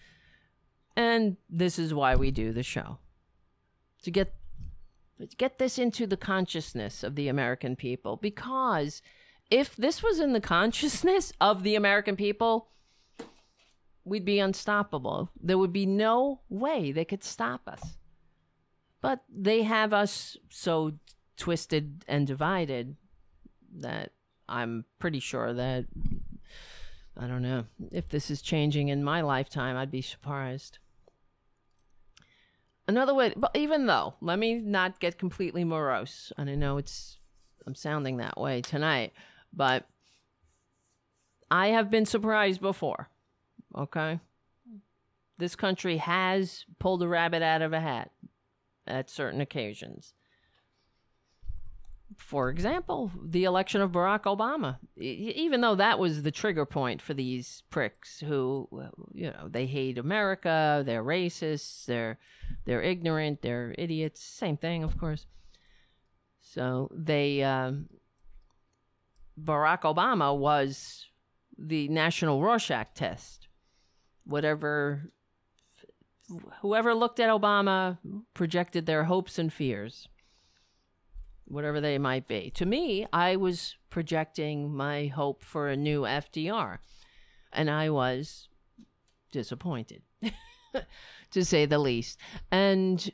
And this is why we do the show. To get to get this into the consciousness of the American people because if this was in the consciousness of the American people, we'd be unstoppable. There would be no way they could stop us. But they have us so twisted and divided that I'm pretty sure that I don't know if this is changing in my lifetime. I'd be surprised. Another way, but even though, let me not get completely morose, and I know it's I'm sounding that way tonight, but I have been surprised before. Okay, this country has pulled a rabbit out of a hat at certain occasions. For example, the election of Barack Obama, even though that was the trigger point for these pricks who, you know, they hate America, they're racists, they're they're ignorant, they're idiots, same thing, of course. So they, um, Barack Obama was the national Rorschach test. Whatever whoever looked at Obama projected their hopes and fears, whatever they might be. To me, I was projecting my hope for a new FDR, and I was disappointed, to say the least. And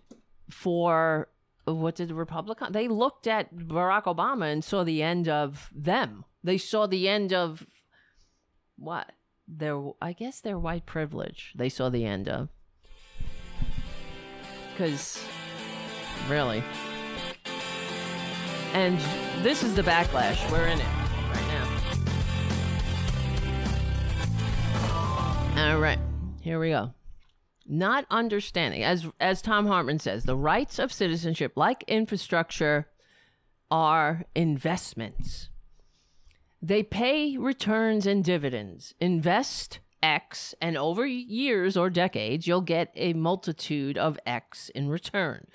for what did the Republican? They looked at Barack Obama and saw the end of them. They saw the end of what? Their, I guess, their white privilege. They saw the end of because really. And this is the backlash. We're in it right now. All right, here we go. Not understanding, as as Thom Hartmann says, the rights of citizenship, like infrastructure, are investments. They pay returns and dividends. Invest X, and over years or decades, you'll get a multitude of X in return.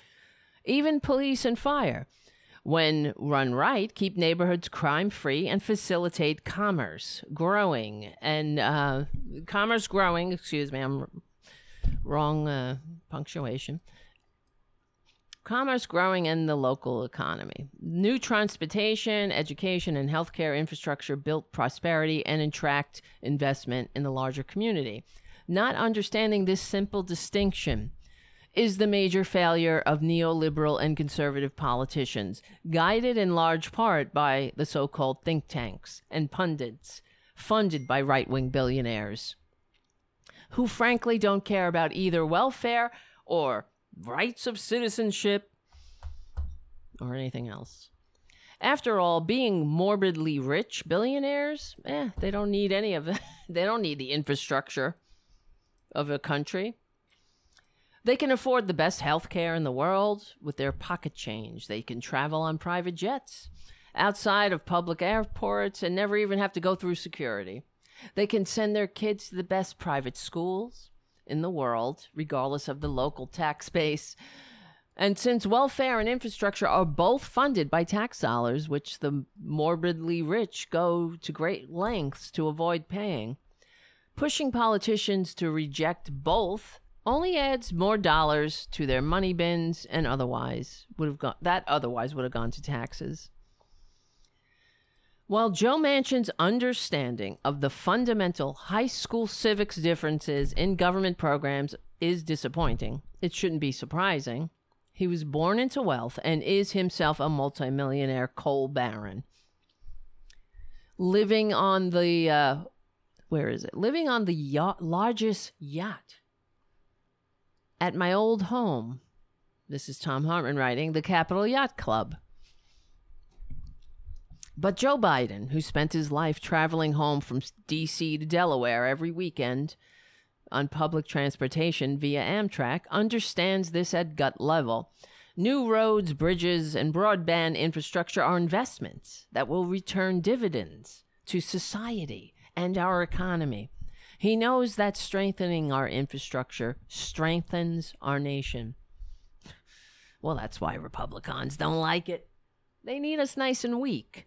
Even police and fire, when run right, keep neighborhoods crime free and facilitate commerce growing. And uh, commerce growing, excuse me, I'm wrong uh, punctuation commerce growing in the local economy. New transportation, education, and healthcare infrastructure built prosperity and attract investment in the larger community. Not understanding this simple distinction is the major failure of neoliberal and conservative politicians, guided in large part by the so called think tanks and pundits, funded by right wing billionaires, who frankly don't care about either welfare or rights of citizenship, or anything else. After all, being morbidly rich billionaires, eh, they don't need any of it. they don't need the infrastructure of a country. They can afford the best health care in the world with their pocket change. They can travel on private jets outside of public airports and never even have to go through security. They can send their kids to the best private schools in the world, regardless of the local tax base. And since welfare and infrastructure are both funded by tax dollars, which the morbidly rich go to great lengths to avoid paying, pushing politicians to reject both only adds more dollars to their money bins and otherwise would have gone that otherwise would have gone to taxes. While Joe Manchin's understanding of the fundamental high school civics differences in government programs is disappointing, it shouldn't be surprising. He was born into wealth and is himself a multimillionaire coal baron. Living on the, uh, where is it? Living on the yacht, largest yacht at my old home. This is Thom Hartmann writing, the Capital Yacht Club. But Joe Biden, who spent his life traveling home from D.C. to Delaware every weekend on public transportation via Amtrak, understands this at gut level. New roads, bridges, and broadband infrastructure are investments that will return dividends to society and our economy. He knows that strengthening our infrastructure strengthens our nation. Well, that's why Republicans don't like it. They need us nice and weak.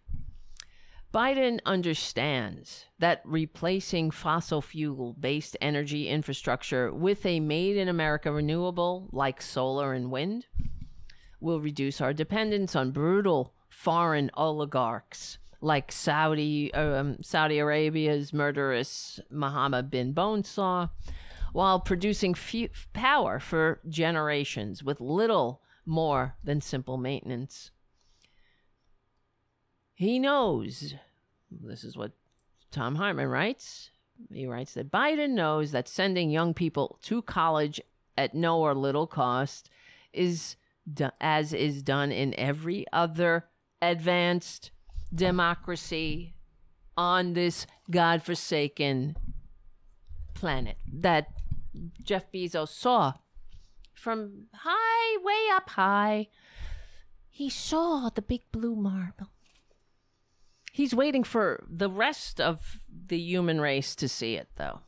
Biden understands that replacing fossil fuel based energy infrastructure with a made in America renewable like solar and wind will reduce our dependence on brutal foreign oligarchs like Saudi um, Saudi Arabia's murderous Mohammed bin Bonsa while producing power for generations with little more than simple maintenance. He knows, this is what Thom Hartmann writes. He writes that Biden knows that sending young people to college at no or little cost is as is done in every other advanced democracy on this godforsaken planet that Jeff Bezos saw from high, way up high. He saw the big blue marble. He's waiting for the rest of the human race to see it, though.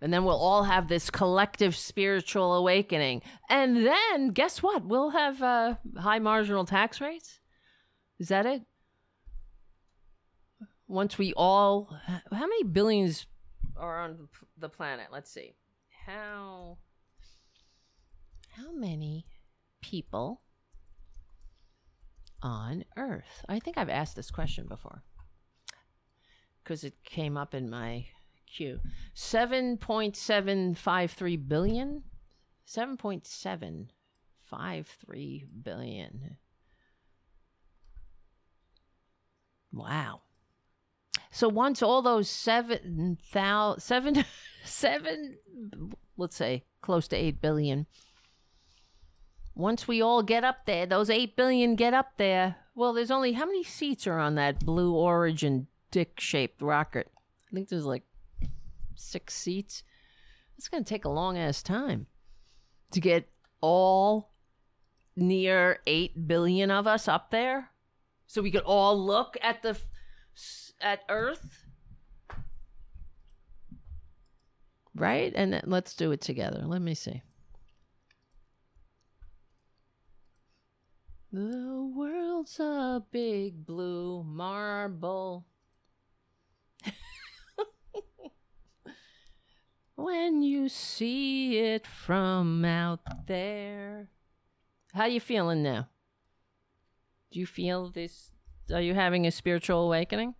And then we'll all have this collective spiritual awakening. And then, guess what? We'll have uh, high marginal tax rates. Is that it? Once we all. How many billions are on the planet? Let's see. How. How many people on Earth? I think I've asked this question before because it came up in my queue. 7.753 billion? 7.753 billion. Wow. So once all those seven thousand seven seven let's say close to eight billion once we all get up there, those 8 billion get up there, well, there's only how many seats are on that Blue Origin dick shaped rocket? I think there's like six seats. It's going to take a long ass time to get all near 8 billion of us up there so we could all look at the at earth right and uh, let's do it together let me see The world's a big blue marble. when you see it from out there. How you feeling now? Do you feel this? Are you having a spiritual awakening?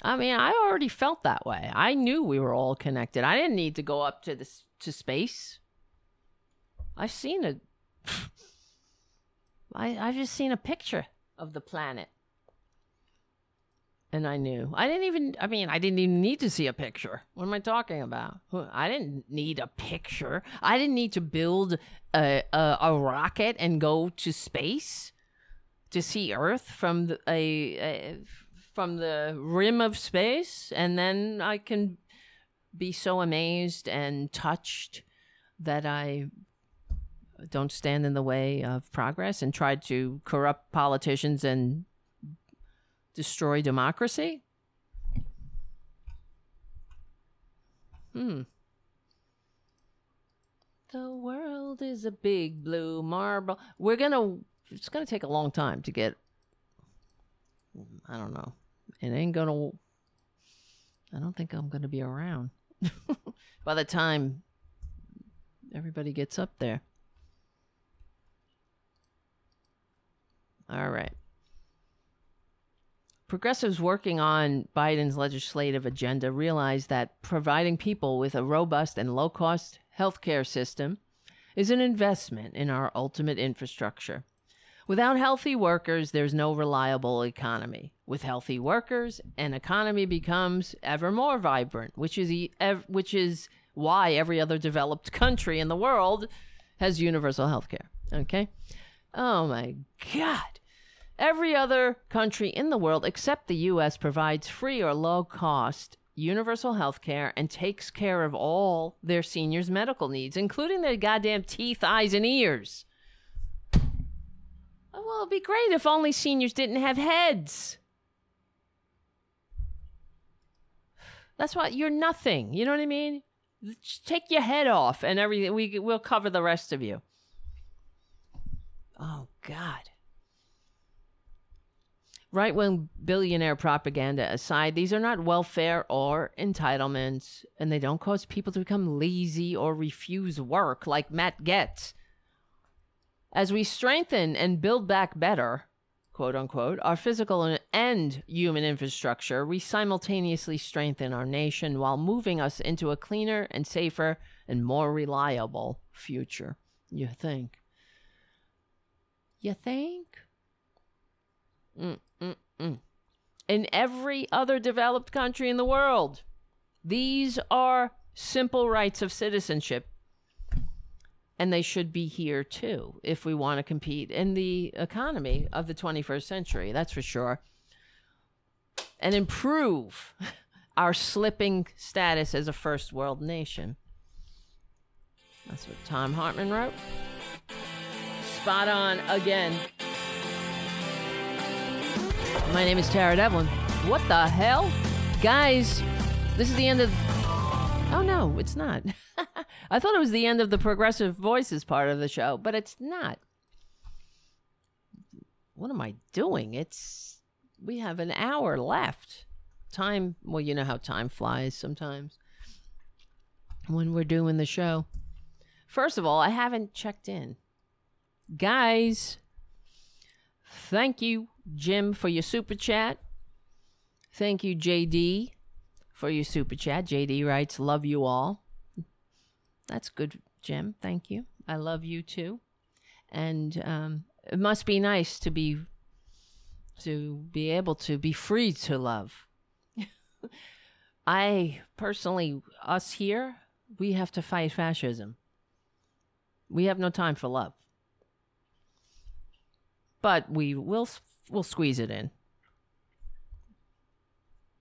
I mean, I already felt that way. I knew we were all connected. I didn't need to go up to this to space. I've seen it. I, I've just seen a picture of the planet. And I knew. I didn't even, I mean, I didn't even need to see a picture. What am I talking about? I didn't need a picture. I didn't need to build a, a, a rocket and go to space to see Earth from the, a, a from the rim of space. And then I can be so amazed and touched that I don't stand in the way of progress and try to corrupt politicians and destroy democracy? Hmm. The world is a big blue marble. We're going to, it's going to take a long time to get, I don't know. It ain't going to, I don't think I'm going to be around by the time everybody gets up there. All right. Progressives working on Biden's legislative agenda realize that providing people with a robust and low cost healthcare system is an investment in our ultimate infrastructure. Without healthy workers, there's no reliable economy. With healthy workers, an economy becomes ever more vibrant, which is which is why every other developed country in the world has universal health care. Okay? Oh my god. Every other country in the world except the US provides free or low cost universal health care and takes care of all their seniors' medical needs, including their goddamn teeth, eyes, and ears. Well, it'd be great if only seniors didn't have heads. That's why you're nothing. You know what I mean? Just take your head off and everything. We we'll cover the rest of you. Oh God. Right wing billionaire propaganda aside, these are not welfare or entitlements, and they don't cause people to become lazy or refuse work like Matt Gaetz. As we strengthen and build back better, quote unquote, our physical and human infrastructure, we simultaneously strengthen our nation while moving us into a cleaner and safer and more reliable future. You think? You think? Mm-mm-mm. In every other developed country in the world, these are simple rights of citizenship. And they should be here too if we want to compete in the economy of the 21st century, that's for sure. And improve our slipping status as a first world nation. That's what Thom Hartmann wrote. Spot on again. My name is Tara Devlin. What the hell? Guys, this is the end of. Oh, no, it's not. I thought it was the end of the Progressive Voices part of the show, but it's not. What am I doing? It's. We have an hour left. Time. Well, you know how time flies sometimes when we're doing the show. First of all, I haven't checked in. Guys, thank you, Jim, for your super chat. Thank you, JD, for your super chat. JD writes, Love you all. That's good, Jim. Thank you. I love you too. And um, it must be nice to be to be able to be free to love. I personally, us here, we have to fight fascism. We have no time for love. But we will we'll squeeze it in.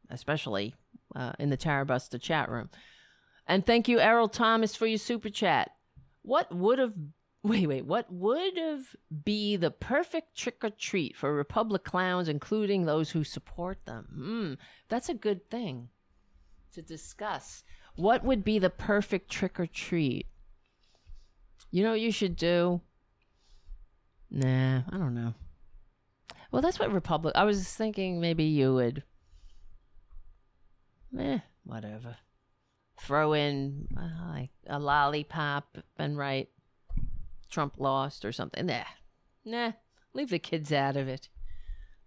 Especially uh, in the Tarabusta chat room. And thank you, Errol Thomas, for your super chat. What would have wait, wait, what would have be the perfect trick or treat for Republic clowns, including those who support them? Hmm, that's a good thing to discuss. What would be the perfect trick or treat? You know what you should do? Nah, I don't know. Well, that's what Republic. I was thinking maybe you would. Eh, whatever. Throw in uh, like a lollipop and write Trump lost or something. Nah, nah. Leave the kids out of it.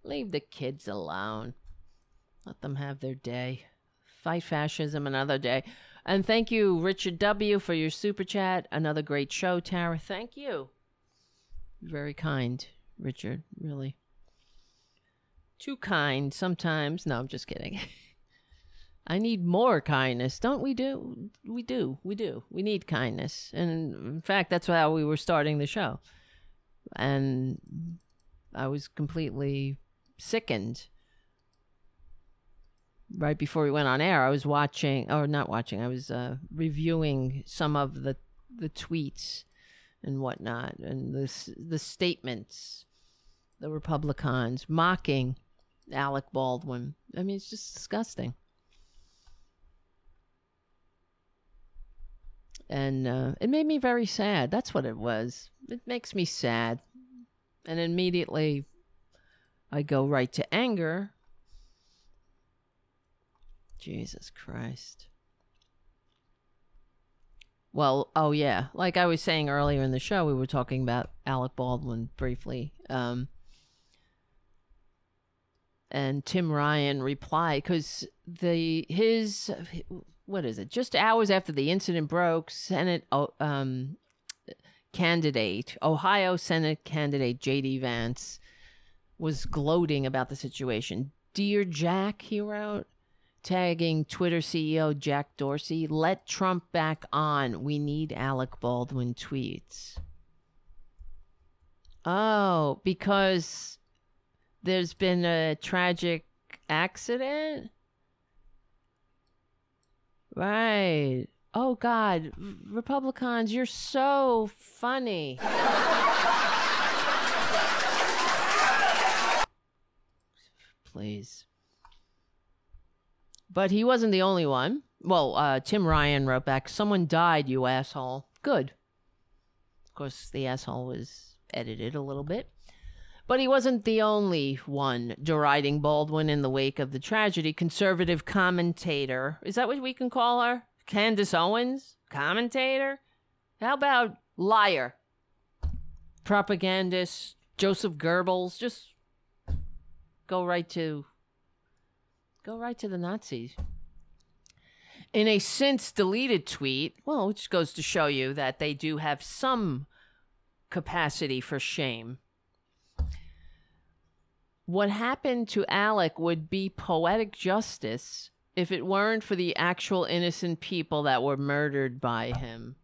Leave the kids alone. Let them have their day. Fight fascism another day. And thank you, Richard W., for your super chat. Another great show, Tara. Thank you. Very kind, Richard, really. Too kind sometimes. No, I'm just kidding. I need more kindness. Don't we do? We do. We do. We need kindness. And in fact, that's how we were starting the show. And I was completely sickened right before we went on air, I was watching, or not watching, I was uh, reviewing some of the the tweets and whatnot, and the the statements, the Republicans mocking Alec Baldwin. I mean, it's just disgusting. And uh, it made me very sad. That's what it was. It makes me sad. And immediately I go right to anger Jesus Christ. Well, oh yeah, like I was saying earlier in the show, we were talking about Alec Baldwin briefly. Um, and Tim Ryan replied because the his what is it? Just hours after the incident broke, Senate oh, um, candidate, Ohio Senate candidate J.D. Vance was gloating about the situation. Dear Jack, he wrote, tagging Twitter CEO Jack Dorsey, let Trump back on. We need Alec Baldwin tweets. Oh, because there's been a tragic accident? Right. Oh, God. Republicans, you're so funny. Please. But he wasn't the only one. Well, uh, Tim Ryan wrote back, Someone died, you asshole. Good. Of course, the asshole was edited a little bit. But he wasn't the only one deriding Baldwin in the wake of the tragedy. Conservative commentator, is that what we can call her? Candace Owens? Commentator? How about liar? Propagandist? Joseph Goebbels? Just go right to go right to the Nazis. In a since deleted tweet, well, which goes to show you that they do have some capacity for shame. What happened to Alec would be poetic justice if it weren't for the actual innocent people that were murdered by him.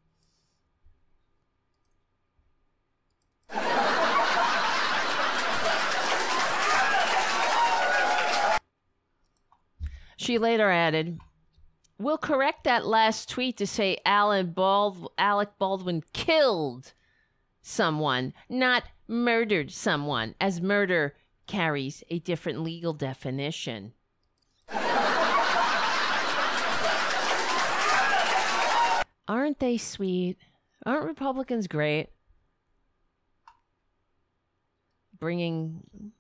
She later added, We'll correct that last tweet to say Alan Bald- Alec Baldwin killed someone, not murdered someone, as murder carries a different legal definition. Aren't they sweet? Aren't Republicans great? Bringing.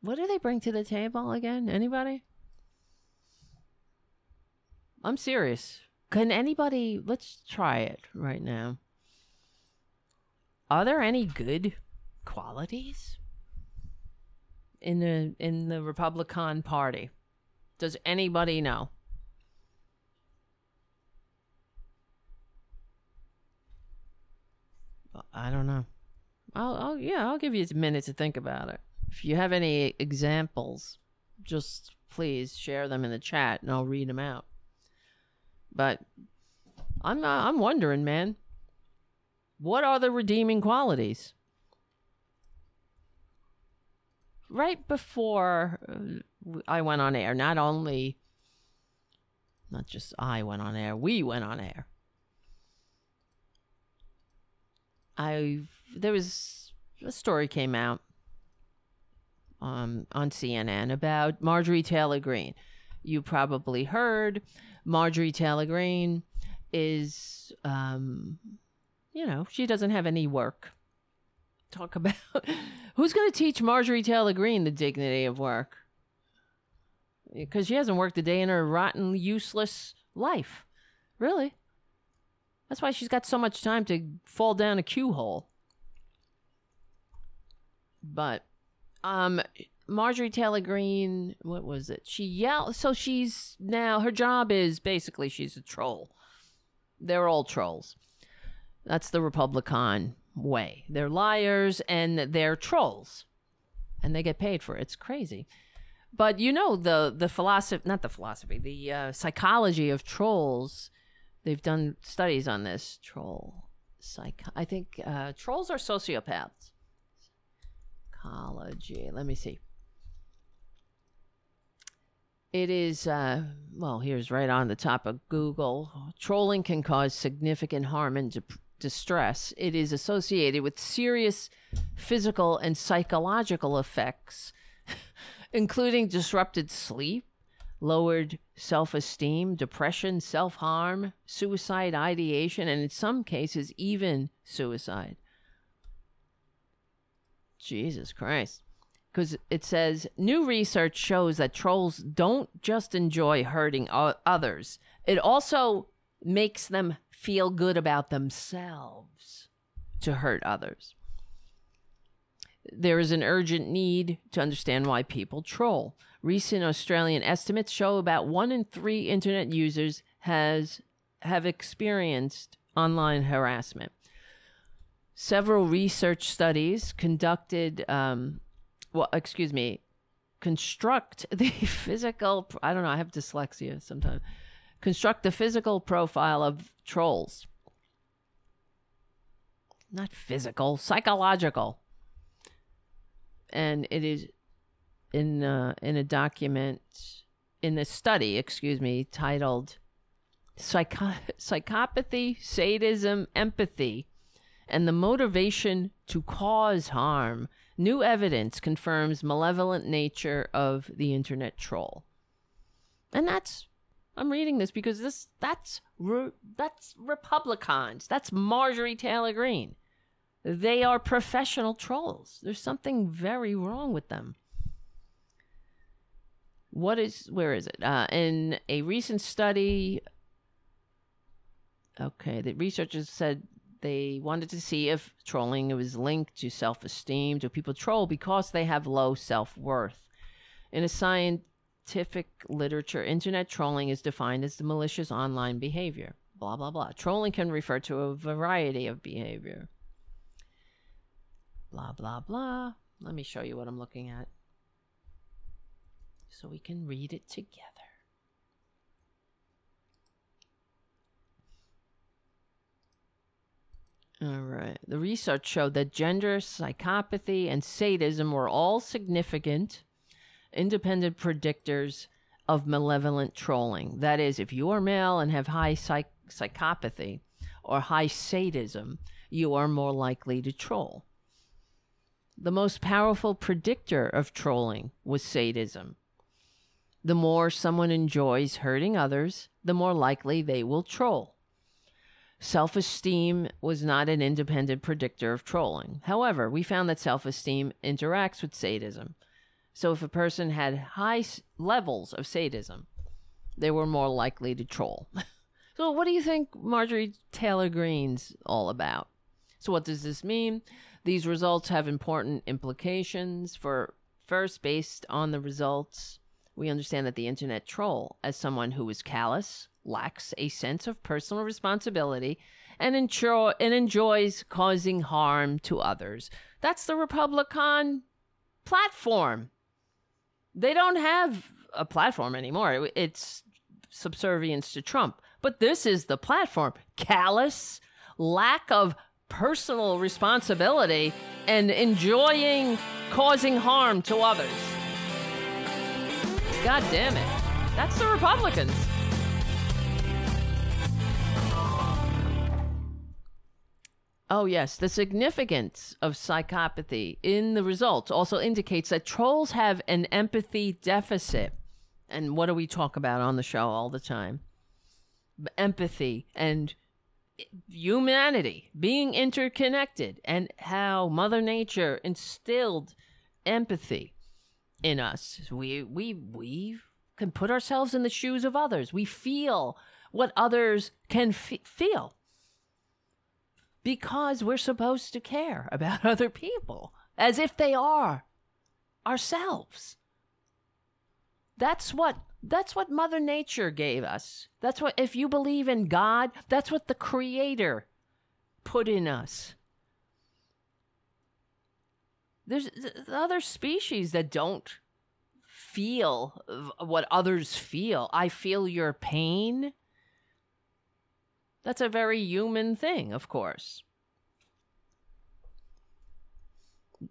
What do they bring to the table again? Anybody? I'm serious. Can anybody. Let's try it right now. Are there any good qualities in the in the Republican Party? Does anybody know? I don't know. I'll, I'll yeah, I'll give you a minute to think about it. If you have any examples, just please share them in the chat and I'll read them out. But I'm I'm wondering, man. What are the redeeming qualities? Right before uh, I went on air, not only not just I went on air, we went on air. I there was a story came out um, on CNN about Marjorie Taylor Greene. You probably heard Marjorie Taylor Greene is, um, you know, she doesn't have any work. Talk about who's going to teach Marjorie Taylor Greene the dignity of work? Because she hasn't worked a day in her rotten, useless life. Really. That's why she's got so much time to fall down a Q hole. But um Marjorie Taylor Greene, what was it? She yelled so she's now her job is basically she's a troll. They're all trolls. That's the Republican way. They're liars and they're trolls. And they get paid for it. It's crazy. But you know the the philosophy not the philosophy, the uh, psychology of trolls They've done studies on this troll psych. I think uh, trolls are sociopaths. Psychology. Let me see. It is, uh, well, here's right on the top of Google. Trolling can cause significant harm and de- distress. It is associated with serious physical and psychological effects, including disrupted sleep, lowered self esteem, depression, self harm, suicide ideation, and in some cases, even suicide. Jesus Christ. Because it says new research shows that trolls don't just enjoy hurting others, it also makes them feel good about themselves to hurt others. there is an urgent need to understand why people troll. Recent Australian estimates show about one in three internet users has have experienced online harassment. Several research studies conducted, um, well, excuse me, construct the physical. I don't know. I have dyslexia sometimes. Construct the physical profile of trolls. Not physical, psychological. And it is in uh, in a document in a study, excuse me, titled Psycho- Psychopathy, Sadism, Empathy, and the Motivation to Cause Harm. New evidence confirms malevolent nature of the internet troll. And that's I'm reading this because this that's that's Republicans. That's Marjorie Taylor Greene. They are professional trolls. There's something very wrong with them. What is, where is it? Uh, in a recent study, okay, the researchers said they wanted to see if trolling was linked to self esteem. Do people troll because they have low self worth? In a scientific literature, internet trolling is defined as the malicious online behavior. Blah, blah, blah. Trolling can refer to a variety of behavior. Blah, blah, blah. Let me show you what I'm looking at so we can read it together. All right. The research showed that gender, psychopathy, and sadism were all significant independent predictors of malevolent trolling. That is, if you are male and have high psych- psychopathy or high sadism, you are more likely to troll. The most powerful predictor of trolling was sadism. The more someone enjoys hurting others, the more likely they will troll. Self esteem was not an independent predictor of trolling. However, we found that self esteem interacts with sadism. So if a person had high levels of sadism, they were more likely to troll. so, what do you think Marjorie Taylor Greene's all about? So, what does this mean? These results have important implications for first, based on the results we understand that the internet troll, as someone who is callous, lacks a sense of personal responsibility, and, and enjoys causing harm to others. That's the Republican platform. They don't have a platform anymore. It's subservience to Trump. But this is the platform. Callous, lack of personal responsibility, and enjoying causing harm to others. God damn it. That's the Republicans. Oh, yes. The significance of psychopathy in the results also indicates that trolls have an empathy deficit. And what do we talk about on the show all the time? Empathy and humanity, being interconnected, and how Mother Nature instilled empathy in us. We we we can put ourselves in the shoes of others. We feel what others can f- feel because we're supposed to care about other people as if they are ourselves. That's what that's what mother nature gave us. That's what if you believe in God, that's what the creator put in us. There's other species that don't feel what others feel. I feel your pain. That's a very human thing, of course.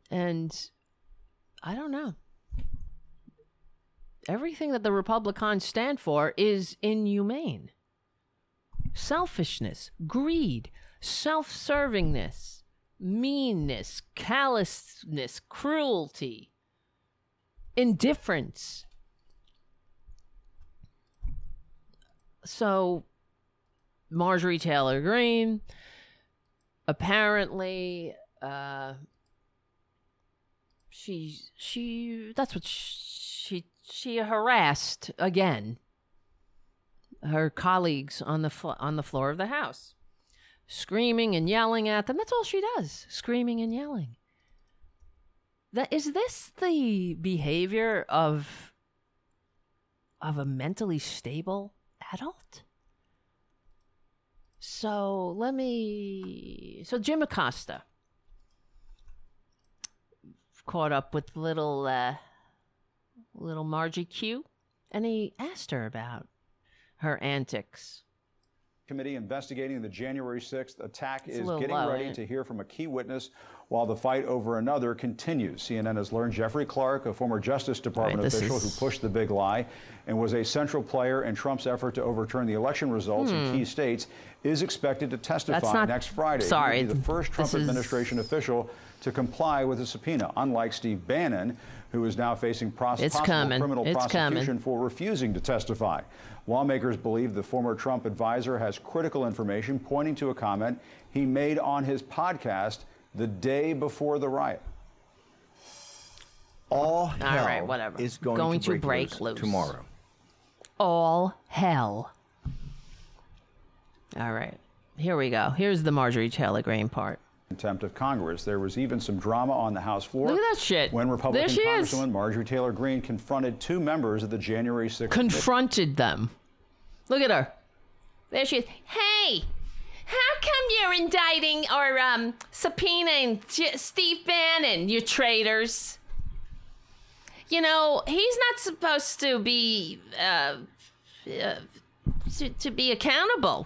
And I don't know. Everything that the Republicans stand for is inhumane. Selfishness, greed, self servingness meanness, callousness, cruelty, indifference. So, Marjorie Taylor Greene apparently uh, she she that's what she she harassed again her colleagues on the on the floor of the house screaming and yelling at them. That's all she does screaming and yelling. That is this the behavior of of a mentally stable adult? So let me. So Jim Acosta caught up with little uh, little Margie Q, and he asked her about her antics. Committee investigating the January 6th attack It's is getting low, ready to hear from a key witness while the fight over another continues. CNN has learned Jeffrey Clark, a former Justice Department this official is- who pushed the big lie and was a central player in Trump's effort to overturn the election results in key states, is expected to testify Hmm. not- next Friday. He sorry, will be the first Trump this is- administration official to comply with a subpoena, unlike Steve Bannon, who is now facing pros- It's possible coming. criminal It's coming. prosecution for refusing to testify. Lawmakers believe the former Trump advisor has critical information pointing to a comment he made on his podcast the day before the riot. All hell right, whatever. is going, Going to to break, break loose, loose. tomorrow. all hell. All right. Here we go. Here's the Marjorie Taylor Greene part. Contempt of Congress. There was even some drama on the House floor. Look at that shit. When Republican she is. Marjorie Taylor Greene confronted two members of the January 6th Confronted them. Look at her. There she is. Hey, how come you're indicting or um, subpoenaing J- Steve Bannon, you traitors? You know, he's not supposed to be uh, uh, to, to be accountable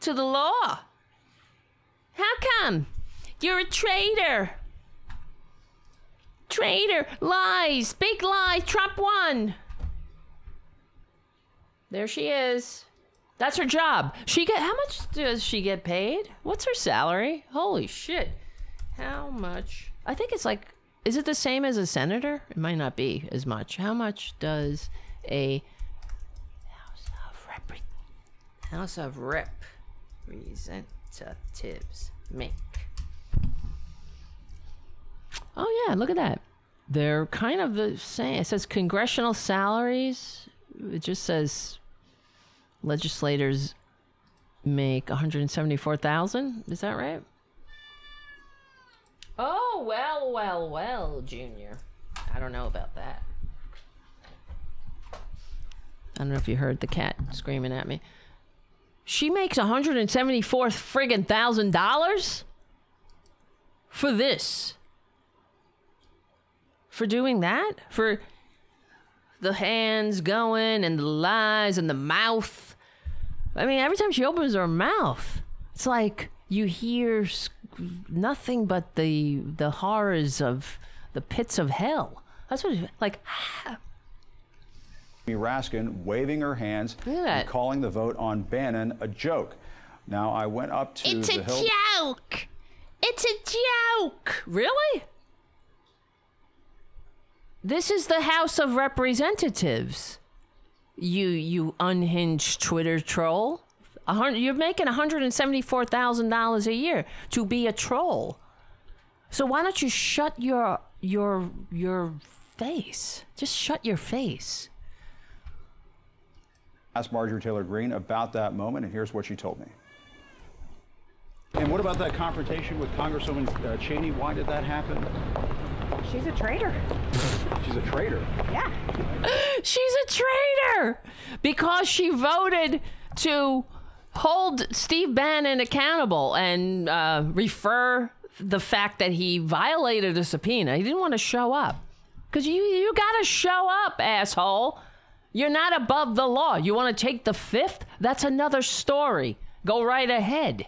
to the law. How come? You're a traitor. Traitor. Lies. Big lie. Trump won. There she is. That's her job. She get how much does she get paid? What's her salary? Holy shit. How much? I think it's like is it the same as a senator? It might not be as much. How much does a House of Rep House of Representatives make? Oh yeah, look at that. They're kind of the same. It says congressional salaries. It just says legislators make 174,000. Is that right? Oh, well, well, well, Junior. I don't know about that. I don't know if you heard the cat screaming at me. She makes 174 friggin' thousand dollars for this. For doing that? For the hands going and the lies and the mouth. I mean, every time she opens her mouth, it's like you hear nothing but the the horrors of the pits of hell. That's what it, like. Raskin waving her hands Look at that. and calling the vote on Bannon a joke. Now, I went up to It's a Hill. joke. It's a joke. Really? This is the House of Representatives. You you unhinged Twitter troll. You're making one hundred and seventy-four thousand dollars a year to be a troll. So why don't you shut your your your face? Just shut your face. Asked Marjorie Taylor Greene about that moment, and here's what she told me. And what about that confrontation with Congresswoman uh, Cheney? Why did that happen? She's a traitor. She's a traitor. Yeah. She's a traitor because she voted to hold Steve Bannon accountable and uh, refer the fact that he violated a subpoena. He didn't want to show up because you you got to show up, asshole. You're not above the law. You want to take the fifth? That's another story. Go right ahead.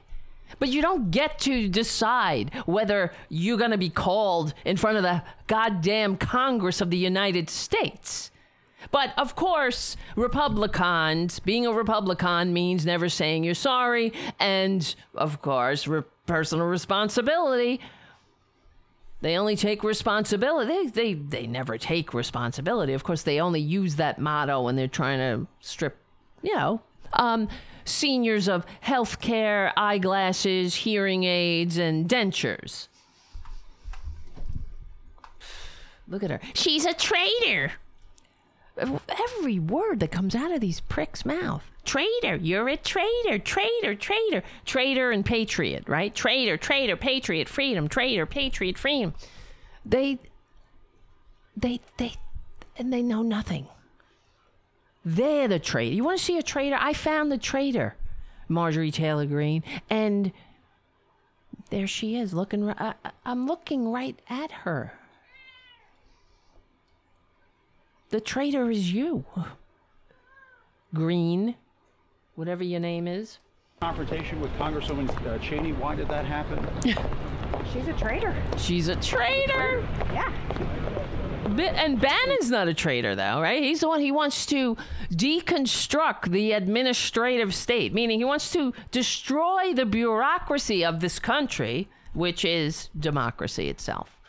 But you don't get to decide whether you're going to be called in front of the goddamn Congress of the United States. But of course, Republicans, being a Republican means never saying you're sorry. And of course, re- personal responsibility. They only take responsibility. They, they, they never take responsibility. Of course, they only use that motto when they're trying to strip, you know, um, seniors of health care, eyeglasses, hearing aids, and dentures. Look at her. She's a traitor. Every word that comes out of these pricks' mouth. Traitor, you're a traitor, traitor, traitor, traitor and patriot, right? Traitor, traitor, patriot, freedom, traitor, patriot, freedom. They they they and they know nothing. They're the traitor. You want to see a traitor? I found the traitor, Marjorie Taylor Greene, and there she is looking. I, I- uh, uh, I'm looking right at her. The traitor is you, Greene, whatever your name is. Confrontation with Congresswoman uh, Cheney. Why did that happen? She's a traitor. She's a traitor. Yeah. And Bannon's not a traitor, though, right? He's the one he wants to deconstruct the administrative state, meaning he wants to destroy the bureaucracy of this country, which is democracy itself.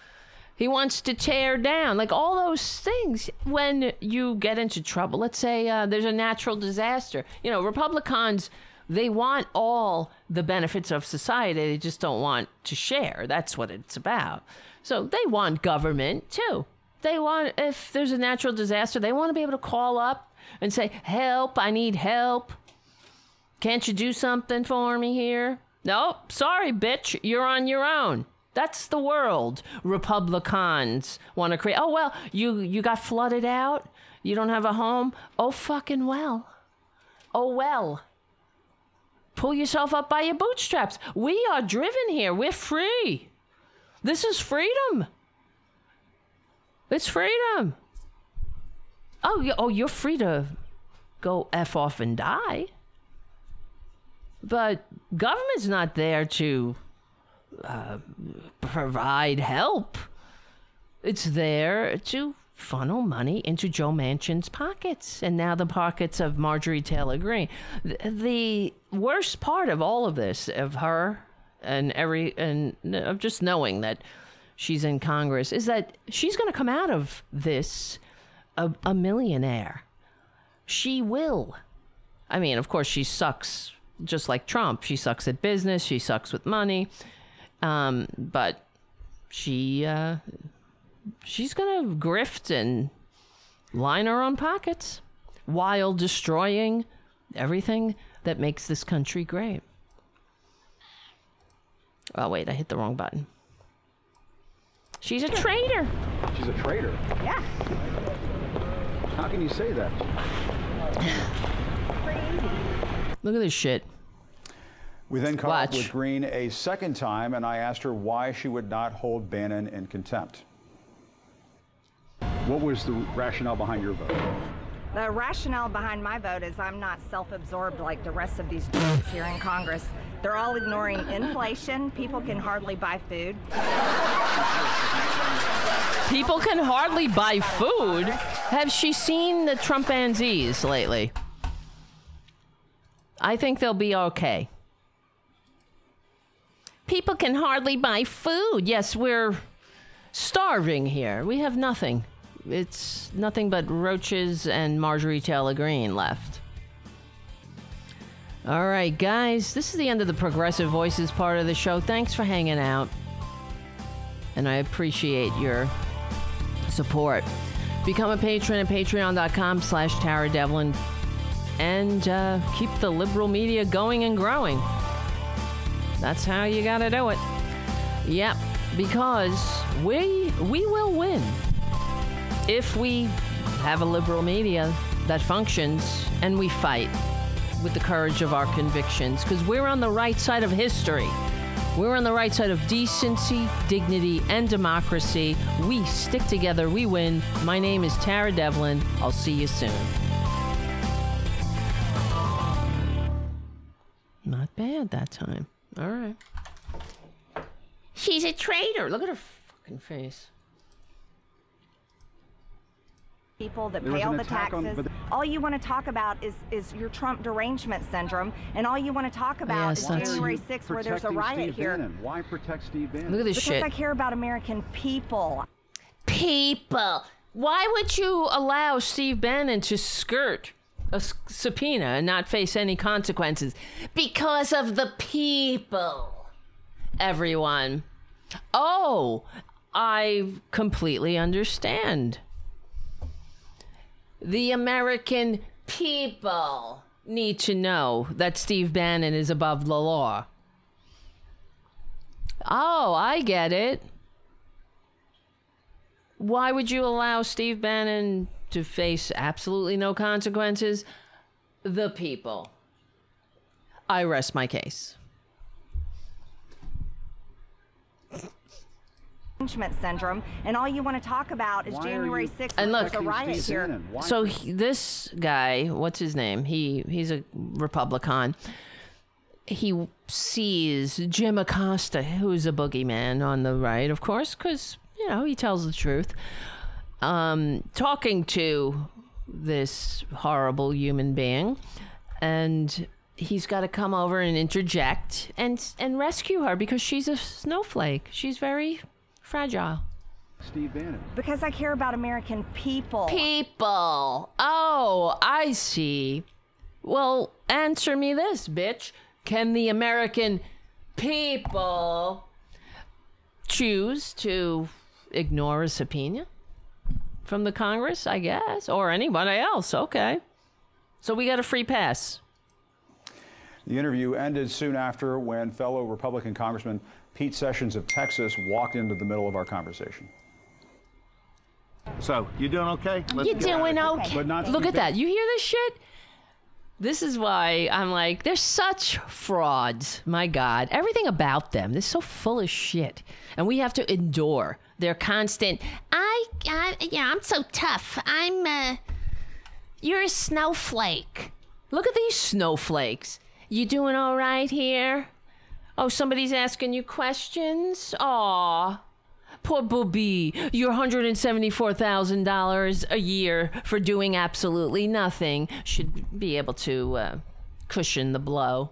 He wants to tear down, like all those things. When you get into trouble, let's say uh, there's a natural disaster. You know, Republicans, they want all the benefits of society. They just don't want to share. That's what it's about. So they want government too. They want, if there's a natural disaster, they want to be able to call up and say, Help, I need help. Can't you do something for me here? Nope, sorry, bitch, you're on your own. That's the world Republicans want to create. Oh well, you you got flooded out. You don't have a home. Oh fucking well. Oh well. Pull yourself up by your bootstraps. We are driven here. We're free. This is freedom. It's freedom. Oh, oh, you're free to go f off and die. But government's not there to uh, provide help. It's there to funnel money into Joe Manchin's pockets and now the pockets of Marjorie Taylor Greene. The, worst part of all of this, of her and every, and of just knowing that she's in Congress, is that she's going to come out of this a, a millionaire. She will. I mean, of course, she sucks just like Trump. She sucks at business. She sucks with money. Um, but she uh, she's gonna grift and line her own pockets while destroying everything that makes this country great. Oh wait, I hit the wrong button. She's a traitor. She's a traitor. Yeah. How can you say that? Look at this shit. We then caught up with Greene a second time, and I asked her why she would not hold Bannon in contempt. What was the rationale behind your vote? The rationale behind my vote is I'm not self-absorbed like the rest of these jerks here in Congress. They're all ignoring inflation. People can hardly buy food. People can hardly buy food. Have she seen the Trumpanzees lately? I think they'll be okay. People can hardly buy food. Yes, we're starving here. We have nothing. It's nothing but roaches and Marjorie Taylor Greene left. All right, guys, this is the end of the Progressive Voices part of the show. Thanks for hanging out. And I appreciate your support. Become a patron at patreon.com slash Tara Devlin and uh, keep the liberal media going and growing. That's how you gotta do it. Yep, because we we will win if we have a liberal media that functions and we fight with the courage of our convictions because we're on the right side of history. We're on the right side of decency, dignity, and democracy. We stick together, we win. My name is Tara Devlin. I'll see you soon. Not bad that time. All right. She's a traitor. Look at her fucking face. People that There pay all the attack on- taxes. but- all you want to talk about is, is your Trump derangement syndrome, and all you want to talk about Yes, is that's- January 6th, where there's a Protecting riot Steve here. Bannon. Why protect Steve Bannon? Look at this Because shit. I care about American people. people. Why would you allow Steve Bannon to skirt a subpoena and not face any consequences? Because of the people. Everyone. Oh, I completely understand. The American people need to know that Steve Bannon is above the law. Oh, I get it. Why would you allow Steve Bannon to face absolutely no consequences? The people. I rest my case. impingement syndrome, and all you want to talk about is Why are January you 6th. And when look- there's a riot Steve here. Bannon? Why- So he, this guy, what's his name? He he's a Republican. He sees Jim Acosta, who's a boogeyman on the right, of course, because you know he tells the truth. Um, talking to this horrible human being, and he's got to come over and interject and and rescue her because she's a snowflake. She's very fragile. Steve Bannon. Because I care about American people. People. Oh, I see. Well, answer me this, bitch. Can the American people choose to ignore a subpoena from the Congress, I guess, or anybody else? Okay. So we got a free pass. The interview ended soon after when fellow Republican Congressman Pete Sessions of Texas walked into the middle of our conversation. So, you doing okay? Let's You get out of doing here. okay? But not Look at that. You hear this shit? This is why I'm like, they're such frauds. My God. Everything about them, they're so full of shit. And we have to endure their constant, I, I yeah, I'm so tough. I'm, uh, you're a snowflake. Look at these snowflakes. You doing all right here? Oh, somebody's asking you questions? Aw. Poor Booby, your $174,000 a year for doing absolutely nothing should be able to uh, cushion the blow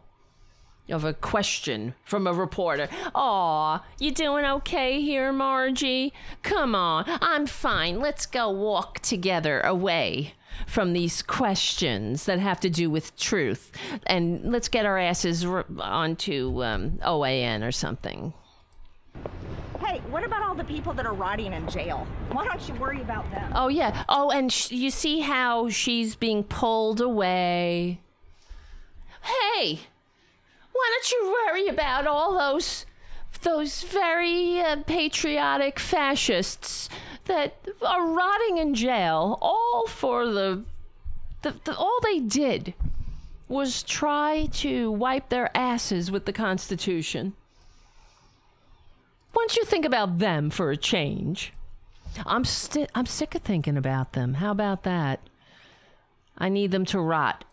of a question from a reporter. Aw, you doing okay here, Margie? Come on, I'm fine. Let's go walk together away from these questions that have to do with truth. And let's get our asses r- onto um, OAN or something. Hey, what about all the people that are rotting in jail? Why don't you worry about them? Oh yeah. Oh, and sh- you see how she's being pulled away. Hey, why don't you worry about all those those very uh, patriotic fascists that are rotting in jail all for the, the, the all they did was try to wipe their asses with the Constitution. Why don't you think about them for a change? I'm sti- I'm sick of thinking about them. How about that? I need them to rot.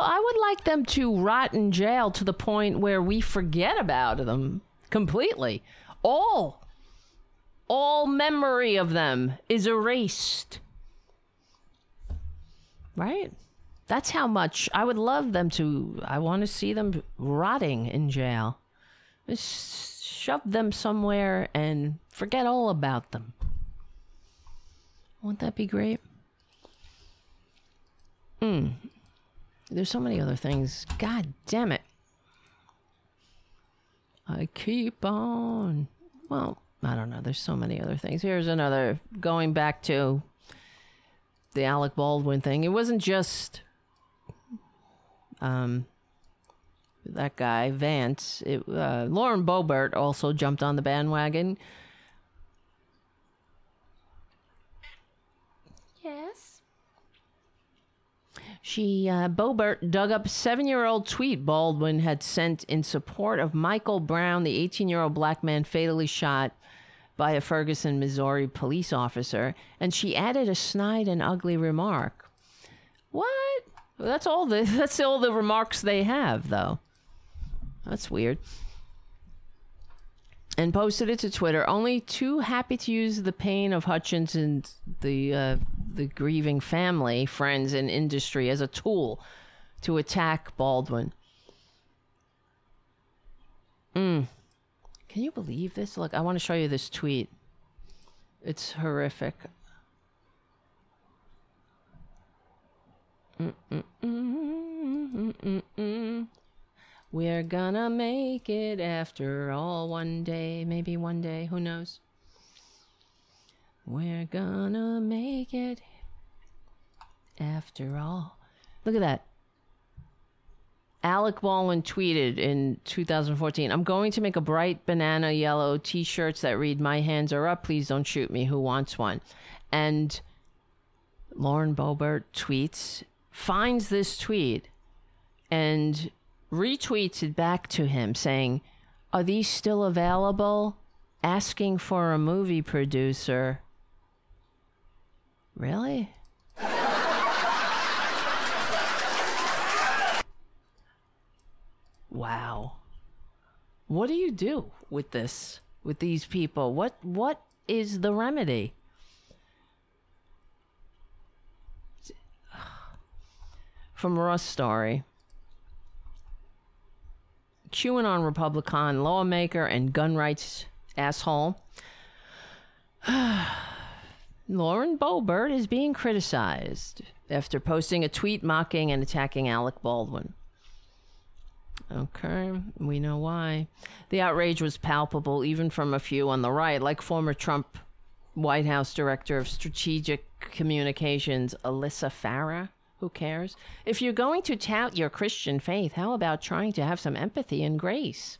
I would like them to rot in jail to the point where we forget about them completely. All, all memory of them is erased. Right? That's how much I would love them to. I want to see them rotting in jail. Just shove them somewhere and forget all about them. Won't that be great? Mm. There's so many other things. God damn it. I keep on. Well, I don't know. There's so many other things. Here's another going back to the Alec Baldwin thing. It wasn't just um that guy Vance. It, uh, Lauren Boebert also jumped on the bandwagon. She uh, Boebert dug up a seven-year-old tweet Baldwin had sent in support of Michael Brown, the 18-year-old black man fatally shot by a Ferguson, Missouri police officer, and she added a snide and ugly remark. What? That's all the that's all the remarks they have, though. That's weird. And posted it to Twitter. Only too happy to use the pain of Hutchins and the uh, the grieving family, friends, and industry as a tool to attack Baldwin. Mm. Can you believe this? Look, I want to show you this tweet. It's horrific. Mm-mm-mm-mm-mm-mm. We're gonna make it after all one day, maybe one day, who knows? We're gonna make it after all. Look at that. Alec Baldwin tweeted in 2014, I'm going to make a bright banana yellow t shirts that read, My hands are up, please don't shoot me. Who wants one? And Lauren Boebert tweets, finds this tweet and retweets back to him saying, Are these still available? Asking for a movie producer. Really? wow. What do you do with this? With these people? What what is the remedy? From Raw Story. QAnon Republican lawmaker and gun rights asshole. Lauren Boebert is being criticized after posting a tweet mocking and attacking Alec Baldwin. Okay, we know why. The outrage was palpable even from a few on the right, like former Trump White House Director of Strategic Communications, Alyssa Farah. Who cares? If you're going to tout your Christian faith, how about trying to have some empathy and grace?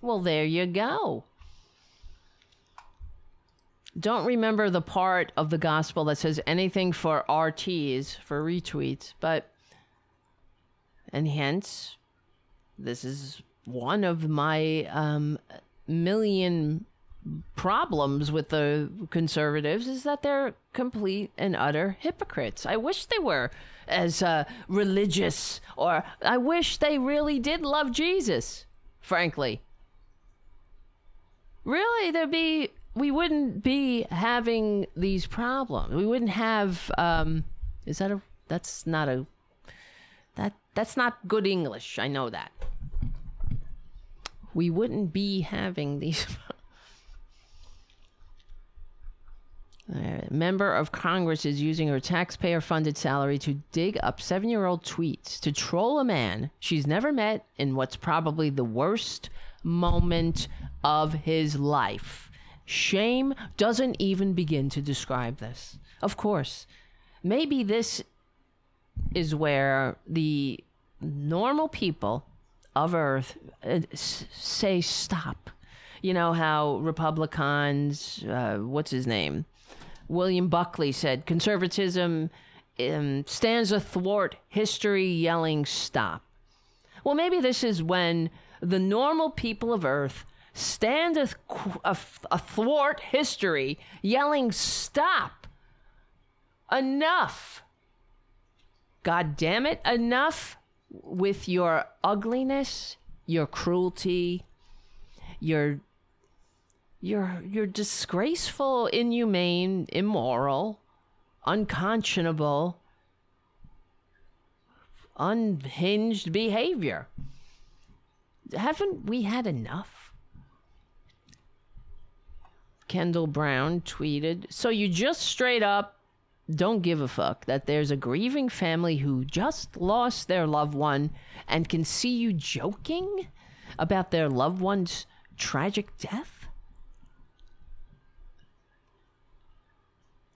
Well, there you go. Don't remember the part of the gospel that says anything for RTs, for retweets, but, and hence, this is one of my um, million problems with the conservatives is that they're complete and utter hypocrites. I wish they were as uh, religious, or I wish they really did love Jesus, frankly. Really, there'd be, we wouldn't be having these problems. We wouldn't have, um, is that a, that's not a, that, that's not good English. I know that. We wouldn't be having these A member of Congress is using her taxpayer funded salary to dig up seven year old tweets to troll a man she's never met in what's probably the worst moment of his life. Shame doesn't even begin to describe this. Of course, maybe this is where the normal people of Earth uh, say stop. You know how Republicans, uh, what's his name? William Buckley said conservatism um, stands athwart history yelling stop. Well, maybe this is when the normal people of Earth stand athwart history yelling stop. Enough. God damn it, enough with your ugliness, your cruelty, your you're you're disgraceful, inhumane, immoral, unconscionable, unhinged behavior. Haven't we had enough? Kendall Brown tweeted, So you just straight up don't give a fuck that there's a grieving family who just lost their loved one and can see you joking about their loved one's tragic death?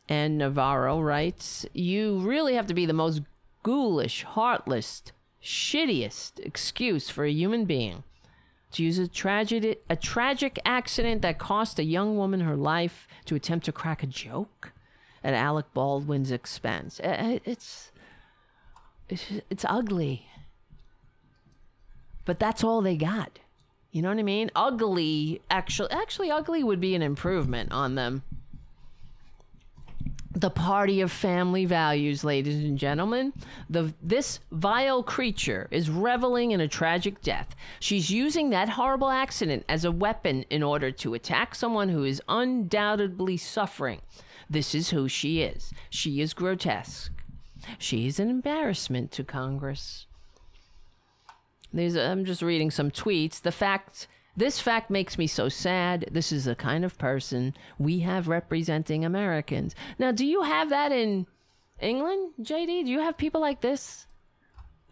Ana Navarro writes, You really have to be the most ghoulish, heartless, shittiest excuse for a human being to use a tragedy, a tragic accident that cost a young woman her life to attempt to crack a joke at Alec Baldwin's expense. It's it's, it's ugly. But that's all they got. You know what I mean? Ugly actually actually ugly would be an improvement on them the party of family values, ladies and gentlemen. The, this vile creature is reveling in a tragic death. She's using that horrible accident as a weapon in order to attack someone who is undoubtedly suffering. This is who she is. She is grotesque. She is an embarrassment to Congress. I'm just reading some tweets. The fact this fact makes me so sad. This is the kind of person we have representing Americans. Now, do you have that in England, JD? Do you have people like this?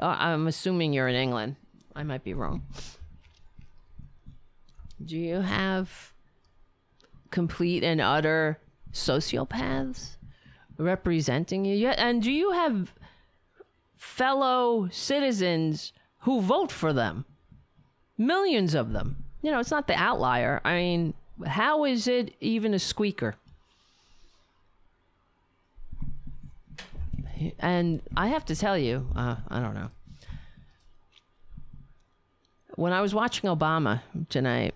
Oh, I'm assuming you're in England. I might be wrong. Do you have complete and utter sociopaths representing you? And do you have fellow citizens who vote for them. Millions of them. You know, it's not the outlier. I mean, how is it even a squeaker? And I have to tell you, uh, I don't know. When I was watching Obama tonight,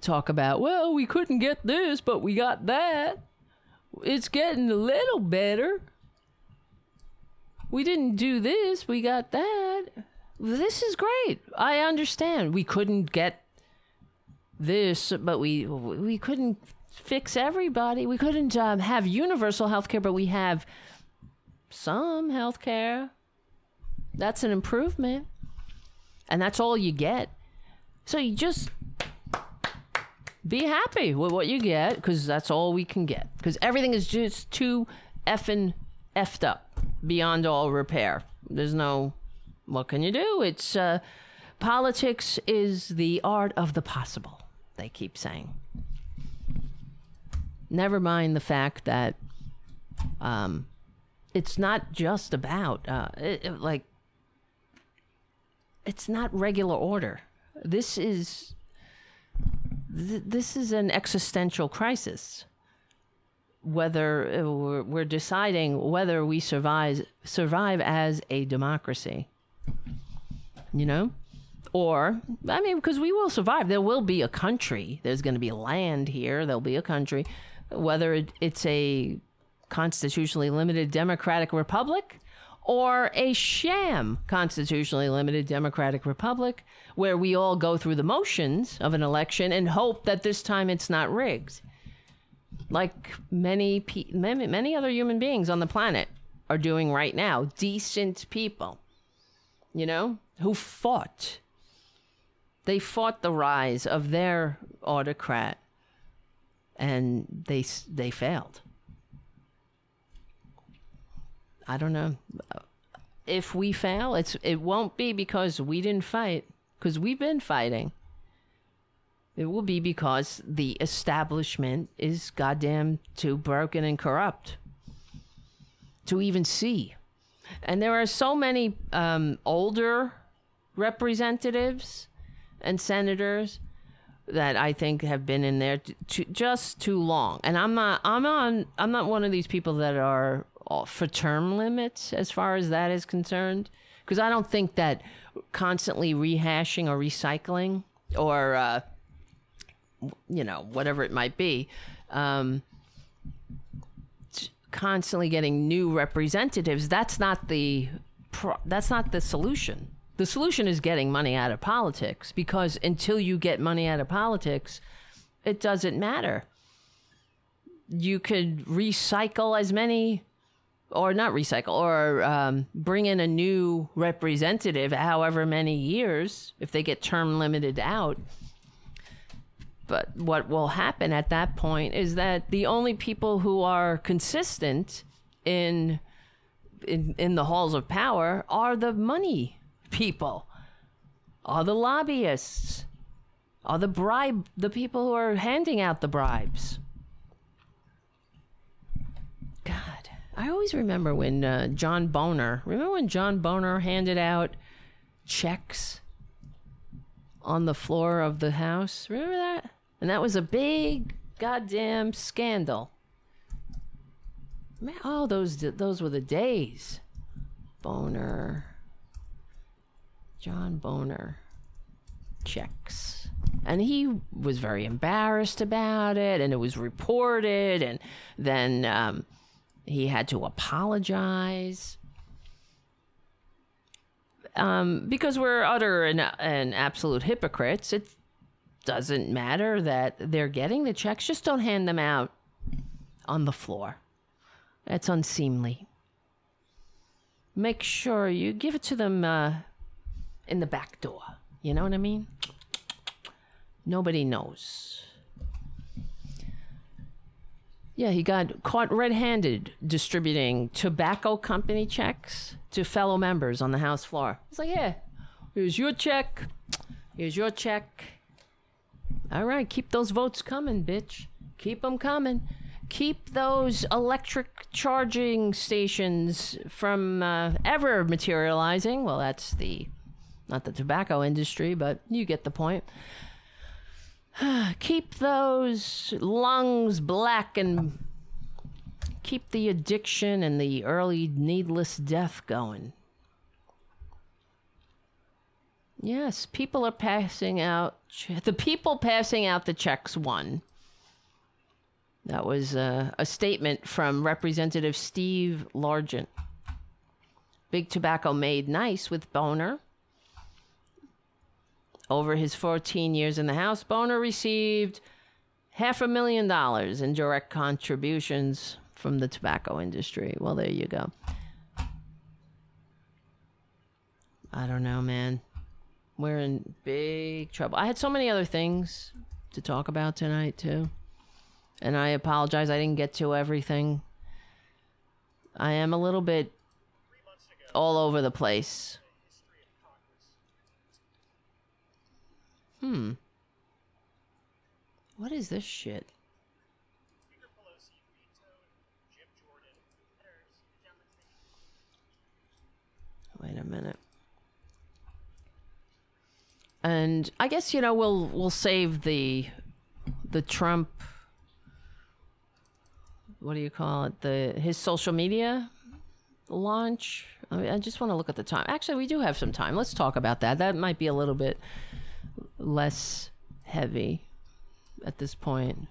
talk about, well, we couldn't get this, but we got that. It's getting a little better. We didn't do this, we got that. This is great. I understand. We couldn't get this, but we we couldn't fix everybody. We couldn't um, have universal health care, but we have some health care. That's an improvement. And that's all you get. So you just be happy with what you get because that's all we can get. Because everything is just too effing effed up beyond all repair. There's no, what can you do? It's, uh, politics is the art of the possible, they keep saying. Never mind the fact that, um, it's not just about uh, it, it, like it's not regular order. This is th- this is an existential crisis. Whether uh, we're, we're deciding whether we survive survive as a democracy, you know, or I mean, because we will survive. There will be a country. There's going to be land here. There'll be a country. Whether it, it's a constitutionally limited democratic republic or a sham constitutionally limited democratic republic where we all go through the motions of an election and hope that this time it's not rigged like many many, many other human beings on the planet are doing right now decent people you know who fought they fought the rise of their autocrat and they they failed I don't know. If we fail, it's it won't be because we didn't fight, because we've been fighting. It will be because the establishment is goddamn too broken and corrupt to even see. And there are so many um, older representatives and senators that I think have been in there t- t- just too long. And I'm not I'm on I'm not one of these people that are for term limits as far as that is concerned because I don't think that constantly rehashing or recycling or uh, you know whatever it might be um, constantly getting new representatives that's not the pro- that's not the solution the solution is getting money out of politics because until you get money out of politics it doesn't matter. You could recycle as many or not recycle or um, bring in a new representative however many years if they get term limited out. But what will happen at that point is that the only people who are consistent in in, in the halls of power are the money people are the lobbyists are the bribe the people who are handing out the bribes god I always remember when uh, John Boner, remember when John Boner handed out checks on the floor of the House? Remember that? And that was a big goddamn scandal. Man, oh, those those were the days. Boehner. John Boner Checks. And he was very embarrassed about it, and it was reported, and then um, he had to apologize. Um, because we're utter and, and absolute hypocrites, it doesn't matter that they're getting the checks. Just don't hand them out on the floor. That's unseemly. Make sure you give it to them uh, in the back door. You know what I mean? Nobody knows. Yeah, he got caught red handed distributing tobacco company checks to fellow members on the House floor. He's like, yeah, here's your check. Here's your check. All right, keep those votes coming, bitch. Keep them coming. Keep those electric charging stations from uh, ever materializing. Well, that's the not the tobacco industry, but you get the point. keep those lungs black and keep the addiction and the early needless death going. Yes, people are passing out. The people passing out the checks won. That was uh, a statement from Representative Steve Largent. Big Tobacco made nice with Boner. Over his 14 years in the House, Boner received half a million dollars in direct contributions from the tobacco industry. Well, there you go. I don't know, man. We're in big trouble. I had so many other things to talk about tonight, too. And I apologize, I didn't get to everything. I am a little bit all over the place. Hmm. What is this shit? Wait a minute. And I guess you know we'll we'll save the the Trump what do you call it? The his social media launch. I, mean, I just want to look at the time. Actually, we do have some time. Let's talk about that. That might be a little bit less heavy at this point.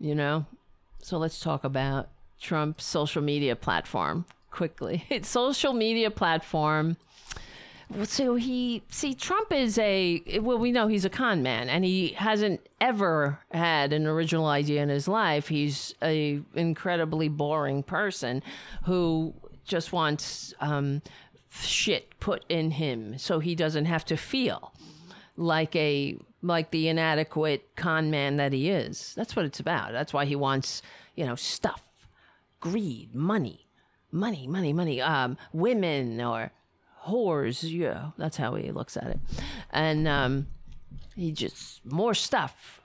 You know? So let's talk about Trump's social media platform quickly. It's social media platform. So he see Trump is a well we know he's a con man and he hasn't ever had an original idea in his life. He's a incredibly boring person who just wants um, shit put in him so he doesn't have to feel like a like the inadequate con man that he is. That's what it's about. That's why he wants, you know, stuff, greed, money, money, money, money, um, women or whores. Yeah, that's how he looks at it. And um, he just more stuff,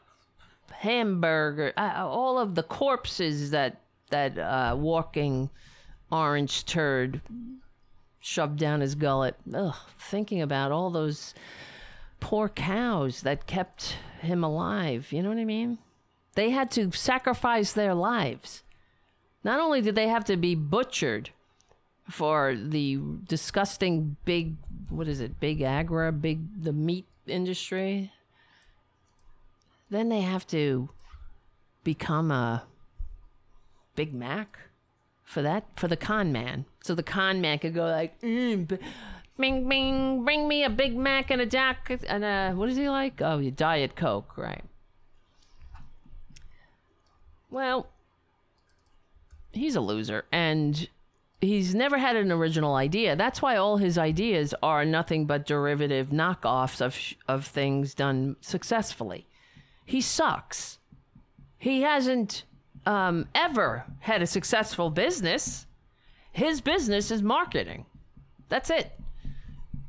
hamburger, uh, all of the corpses that that uh, walking orange turd shoved down his gullet. Ugh, thinking about all those poor cows that kept him alive. You know what I mean? They had to sacrifice their lives. Not only did they have to be butchered for the disgusting big, what is it, big agra, big, the meat industry, then they have to become a Big Mac for that, for the con man. So the con man could go like, mm, Bing, bing, bring me a Big Mac and a Jack and a, what is he like? Oh, your Diet Coke, right. Well, he's a loser and he's never had an original idea. That's why all his ideas are nothing but derivative knockoffs of, of things done successfully. He sucks. He hasn't um, ever had a successful business. His business is marketing. That's it.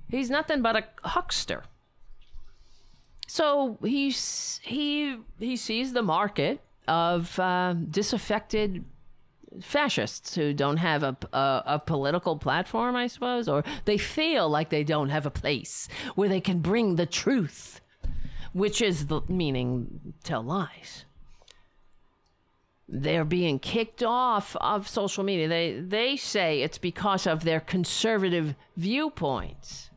He's nothing but a huckster. So he's he he sees the market of uh, disaffected fascists who don't have a, a, a, political platform, I suppose, or they feel like they don't have a place where they can bring the truth, which is the meaning tell lies. They're being kicked off of social media. They they say it's because of their conservative viewpoints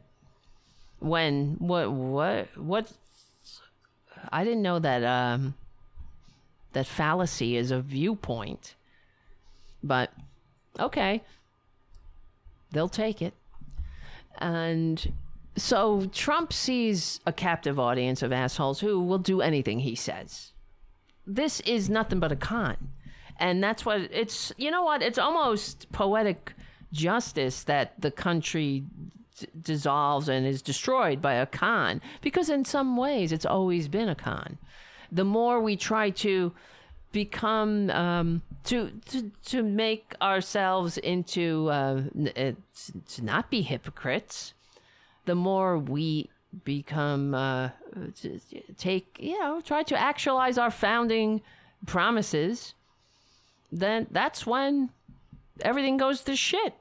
when what what what I didn't know that um that fallacy is a viewpoint. But okay. They'll take it. And so Trump sees a captive audience of assholes who will do anything he says. This is nothing but a con. And that's what it's you know what? It's almost poetic justice that the country dissolves and is destroyed by a con because in some ways it's always been a con the more we try to become um, to, to to make ourselves into uh, uh to not be hypocrites the more we become uh, take you know try to actualize our founding promises then that's when everything goes to shit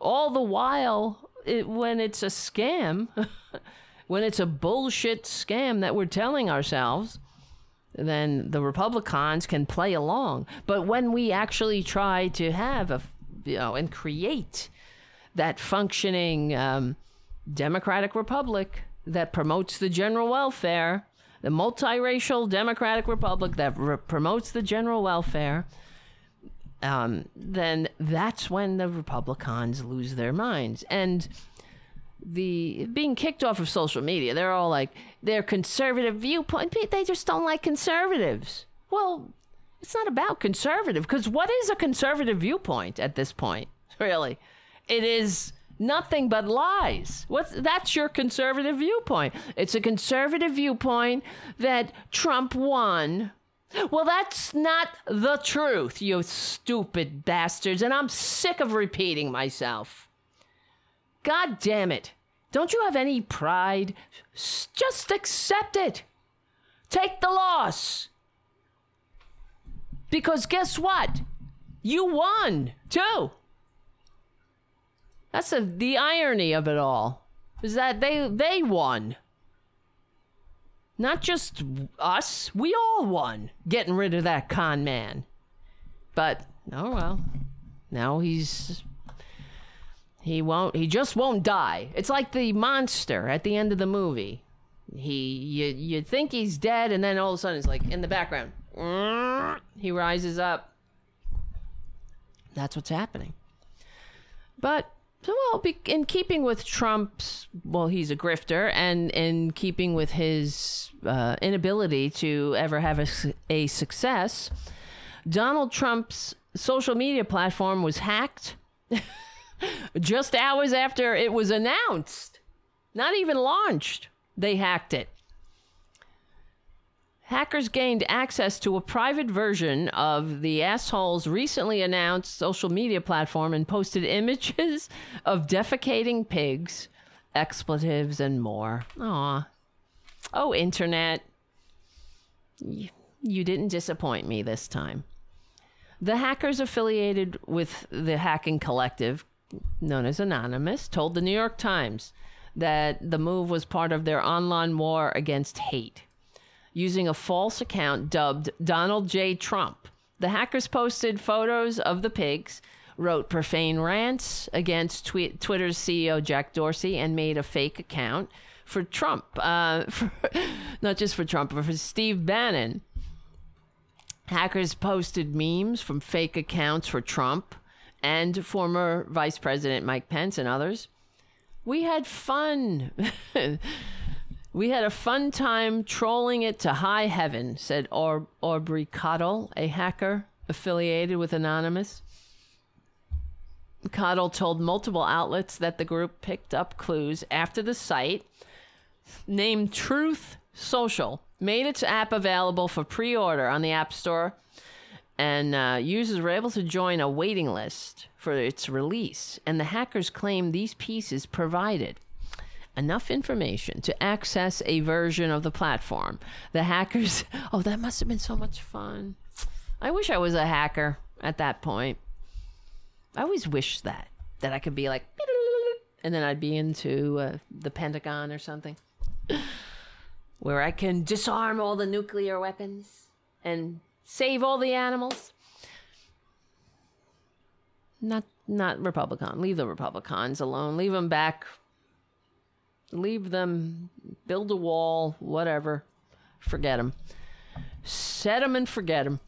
all the while it, when it's a scam, when it's a bullshit scam that we're telling ourselves, then the Republicans can play along. But when we actually try to have a, you know, and create that functioning um, democratic republic that promotes the general welfare, the multiracial democratic republic that re- promotes the general welfare, um, then that's when the Republicans lose their minds. And the being kicked off of social media, they're all like their conservative viewpoint. They just don't like conservatives. Well, it's not about conservative because what is a conservative viewpoint at this point? Really, it is nothing but lies. What's that's your conservative viewpoint? It's a conservative viewpoint that Trump won. Well, that's not the truth, you stupid bastards, and I'm sick of repeating myself. God damn it. Don't you have any pride? Just accept it. Take the loss. Because guess what? You won, too. That's a, the irony of it all. Is that they they won. Not just us, we all won getting rid of that con man. But oh well. Now he's he won't he just won't die. It's like the monster at the end of the movie. He you you think he's dead and then all of a sudden it's like in the background. He rises up. That's what's happening. But well, in keeping with Trump's, well, he's a grifter, and in keeping with his uh, inability to ever have a, a success, Donald Trump's social media platform was hacked just hours after it was announced. Not even launched. They hacked it. Hackers gained access to a private version of the asshole's recently announced social media platform and posted images of defecating pigs, expletives, and more. Aw. Oh, internet. You didn't disappoint me this time. The hackers affiliated with the hacking collective, known as Anonymous, told the New York Times that the move was part of their online war against hate using a false account dubbed Donald J. Trump. The hackers posted photos of the pigs, wrote profane rants against twe- Twitter's CEO Jack Dorsey, and made a fake account for Trump. Uh, for, not just for Trump, but for Steve Bannon. Hackers posted memes from fake accounts for Trump and former Vice President Mike Pence and others. We had fun. We had a fun time trolling it to high heaven, said Aub- Aubrey Cottle, a hacker affiliated with Anonymous. Cottle told multiple outlets that the group picked up clues after the site, named Truth Social, made its app available for pre order on the App Store, and uh, users were able to join a waiting list for its release. And the hackers claimed these pieces provided enough information to access a version of the platform. The hackers, oh, that must have been so much fun. I wish I was a hacker at that point. I always wish that, that I could be like, and then I'd be into uh, the Pentagon or something, where I can disarm all the nuclear weapons and save all the animals. Not, not Republican. Leave the Republicans alone. Leave them back leave them, build a wall, whatever. Forget them. Set them and forget them.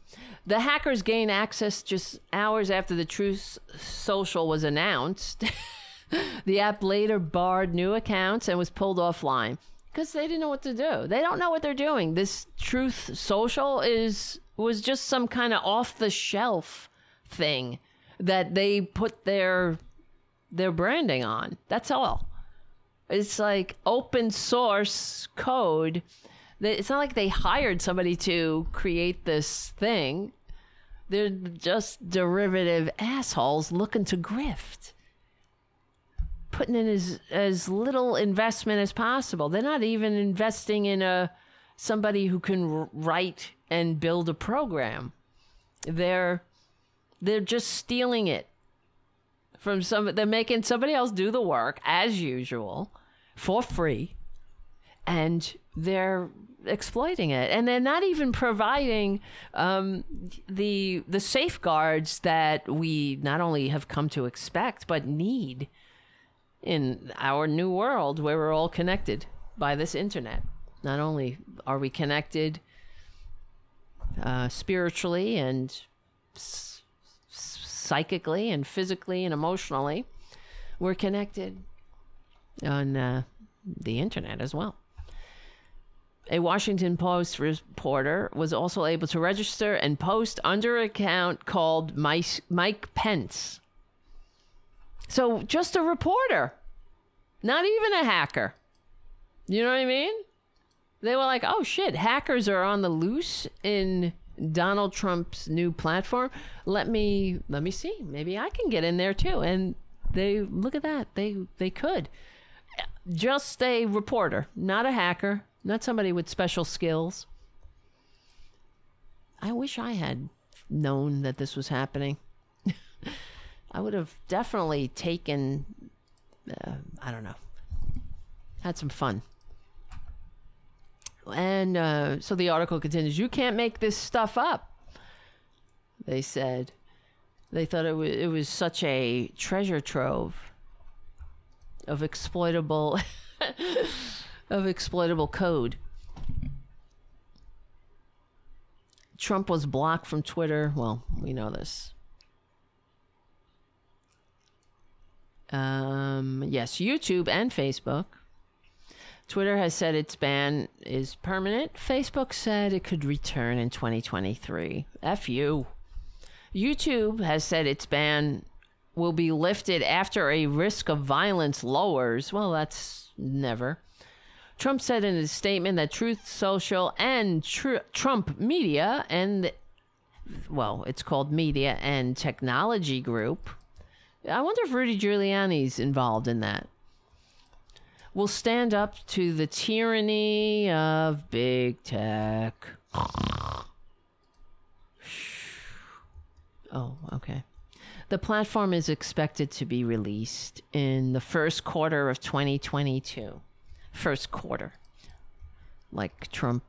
The hackers gained access just hours after the Truth Social was announced. the app later barred new accounts and was pulled offline because they didn't know what to do. They don't know what they're doing. This Truth Social is was just some kind of off the shelf thing that they put their their branding on. That's all. It's like open source code. It's not like they hired somebody to create this thing. They're just derivative assholes looking to grift. Putting in as as little investment as possible. They're not even investing in a somebody who can write and build a program. They're they're just stealing it from some. They're making somebody else do the work as usual for free, and they're exploiting it, and they're not even providing um, the the safeguards that we not only have come to expect but need in our new world where we're all connected by this internet. Not only are we connected uh, spiritually and psychically and physically and emotionally, we're connected on uh, the internet as well. A Washington Post reporter was also able to register and post under an account called Mike, Mike Pence. So just a reporter, not even a hacker. You know what I mean? They were like, oh shit, hackers are on the loose in Donald Trump's new platform. Let me let me see. Maybe I can get in there too. And they look at that. They they could. Just a reporter, not a hacker, not somebody with special skills. I wish I had known that this was happening. I would have definitely taken, uh, I don't know, had some fun. And uh, so the article continues You can't make this stuff up, they said. They thought it, was it was such a treasure trove of exploitable of exploitable code. Trump was blocked from Twitter. Well, we know this. Um, yes, YouTube and Facebook. Twitter has said its ban is permanent. Facebook said it could return in 2023. F you. YouTube has said its ban will be lifted after a risk of violence lowers. Well, that's never. Trump said in his statement that Truth Social and Tr- Trump Media and, well, it's called Media and Technology Group. I wonder if Rudy Giuliani's involved in that. Will stand up to the tyranny of big tech. Oh, okay. The platform is expected to be released in the first quarter of 2022. First quarter. Like Trump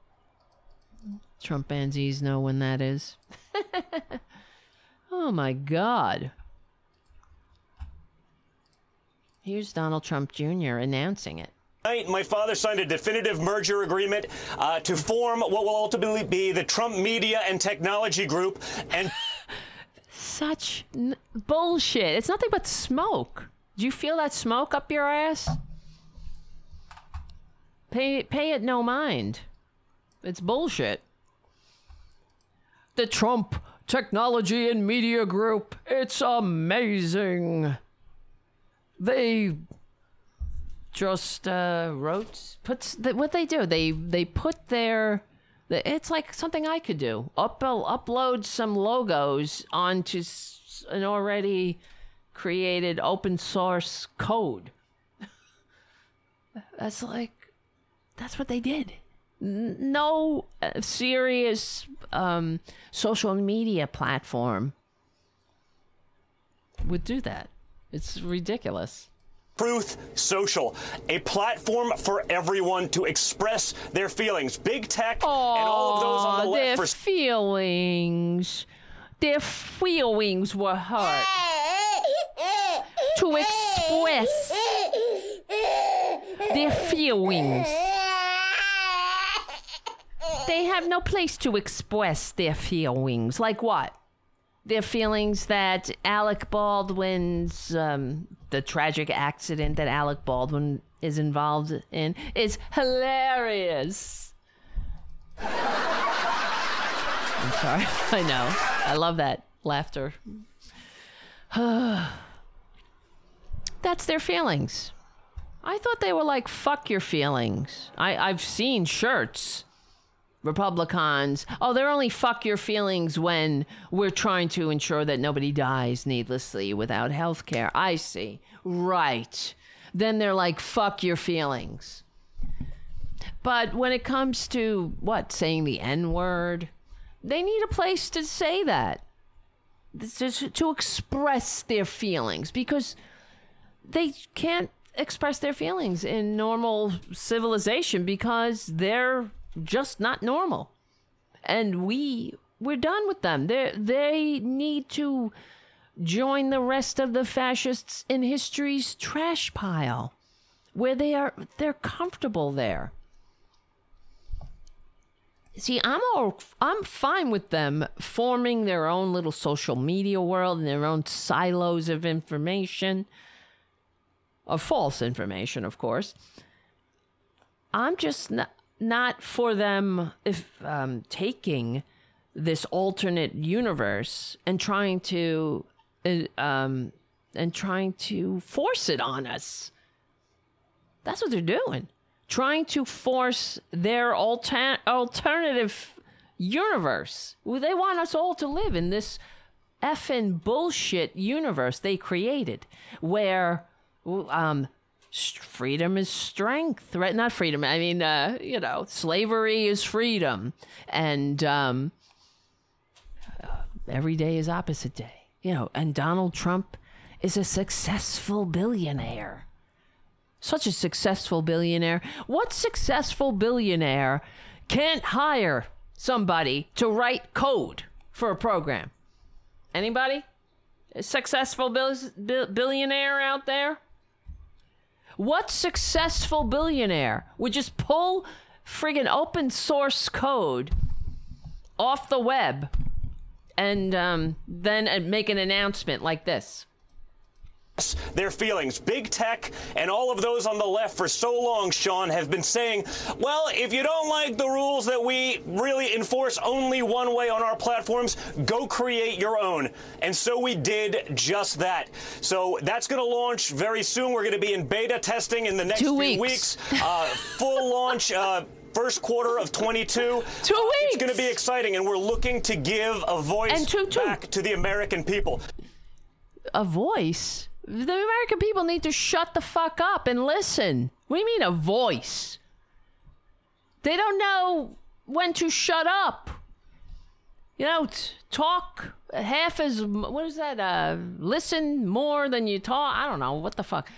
Trump bansies know when that is. oh my god. Here's Donald Trump Jr. announcing it. My father signed a definitive merger agreement uh, to form what will ultimately be the Trump Media and Technology Group. And Such n- bullshit. It's nothing but smoke. Do you feel that smoke up your ass? Pay, pay it no mind. It's bullshit. The Trump Technology and Media Group. It's amazing. They just uh, wrote puts the, what they do. They they put their the- it's like something I could do. Up upload some logos onto an already created open source code. That's like that's what they did. No uh, serious um, social media platform would do that. It's ridiculous. Truth Social, a platform for everyone to express their feelings. Big tech and all of those on the left their for feelings. Their feelings were hurt. to express their feelings. They have no place to express their feelings. Like what? Their feelings that Alec Baldwin's, um, the tragic accident that Alec Baldwin is involved in, is hilarious. I'm sorry. I know. I love that laughter. That's their feelings. I thought they were like, fuck your feelings. I, I've seen shirts. Republicans, oh, they're only fuck your feelings when we're trying to ensure that nobody dies needlessly without health care. I see. Right. Then they're like, fuck your feelings. But when it comes to what, saying the N word, they need a place to say that. to, to express their feelings because they can't express their feelings in normal civilization because they're just not normal. And we we're done with them. They they need to join the rest of the fascists in history's trash pile where they are they're comfortable there. See, I'm all I'm fine with them forming their own little social media world and their own silos of information. Of false information, of course. I'm just not, not for them if um, taking this alternate universe and trying to uh, um, and trying to force it on us. That's what they're doing. Trying to force their alter- alternative universe. Well, they want us all to live in this effing bullshit universe they created where um, freedom is strength, right? Not freedom. I mean, uh, you know, slavery is freedom, and um, uh, every day is opposite day. You know, and Donald Trump is a successful billionaire. Such a successful billionaire. What successful billionaire can't hire somebody to write code for a program? Anybody? A successful bil- billionaire out there? What successful billionaire would just pull friggin' open source code off the web and um, then make an announcement like this? Their feelings. Big tech and all of those on the left for so long, Sean, have been saying, well, if you don't like the rules that we really enforce only one way on our platforms, go create your own. And so we did just that. So that's going to launch very soon. We're going to be in beta testing in the next Two few weeks. weeks. Uh, full launch. Uh, first quarter of 22. Two uh, weeks. It's going to be exciting, and we're looking to give a voice two, two. back to the American people. A voice? The American people need to shut the fuck up and listen. We mean a voice? They don't know when to shut up. You know, t- talk half as what is that? Uh, listen more than you talk. I don't know what the fuck.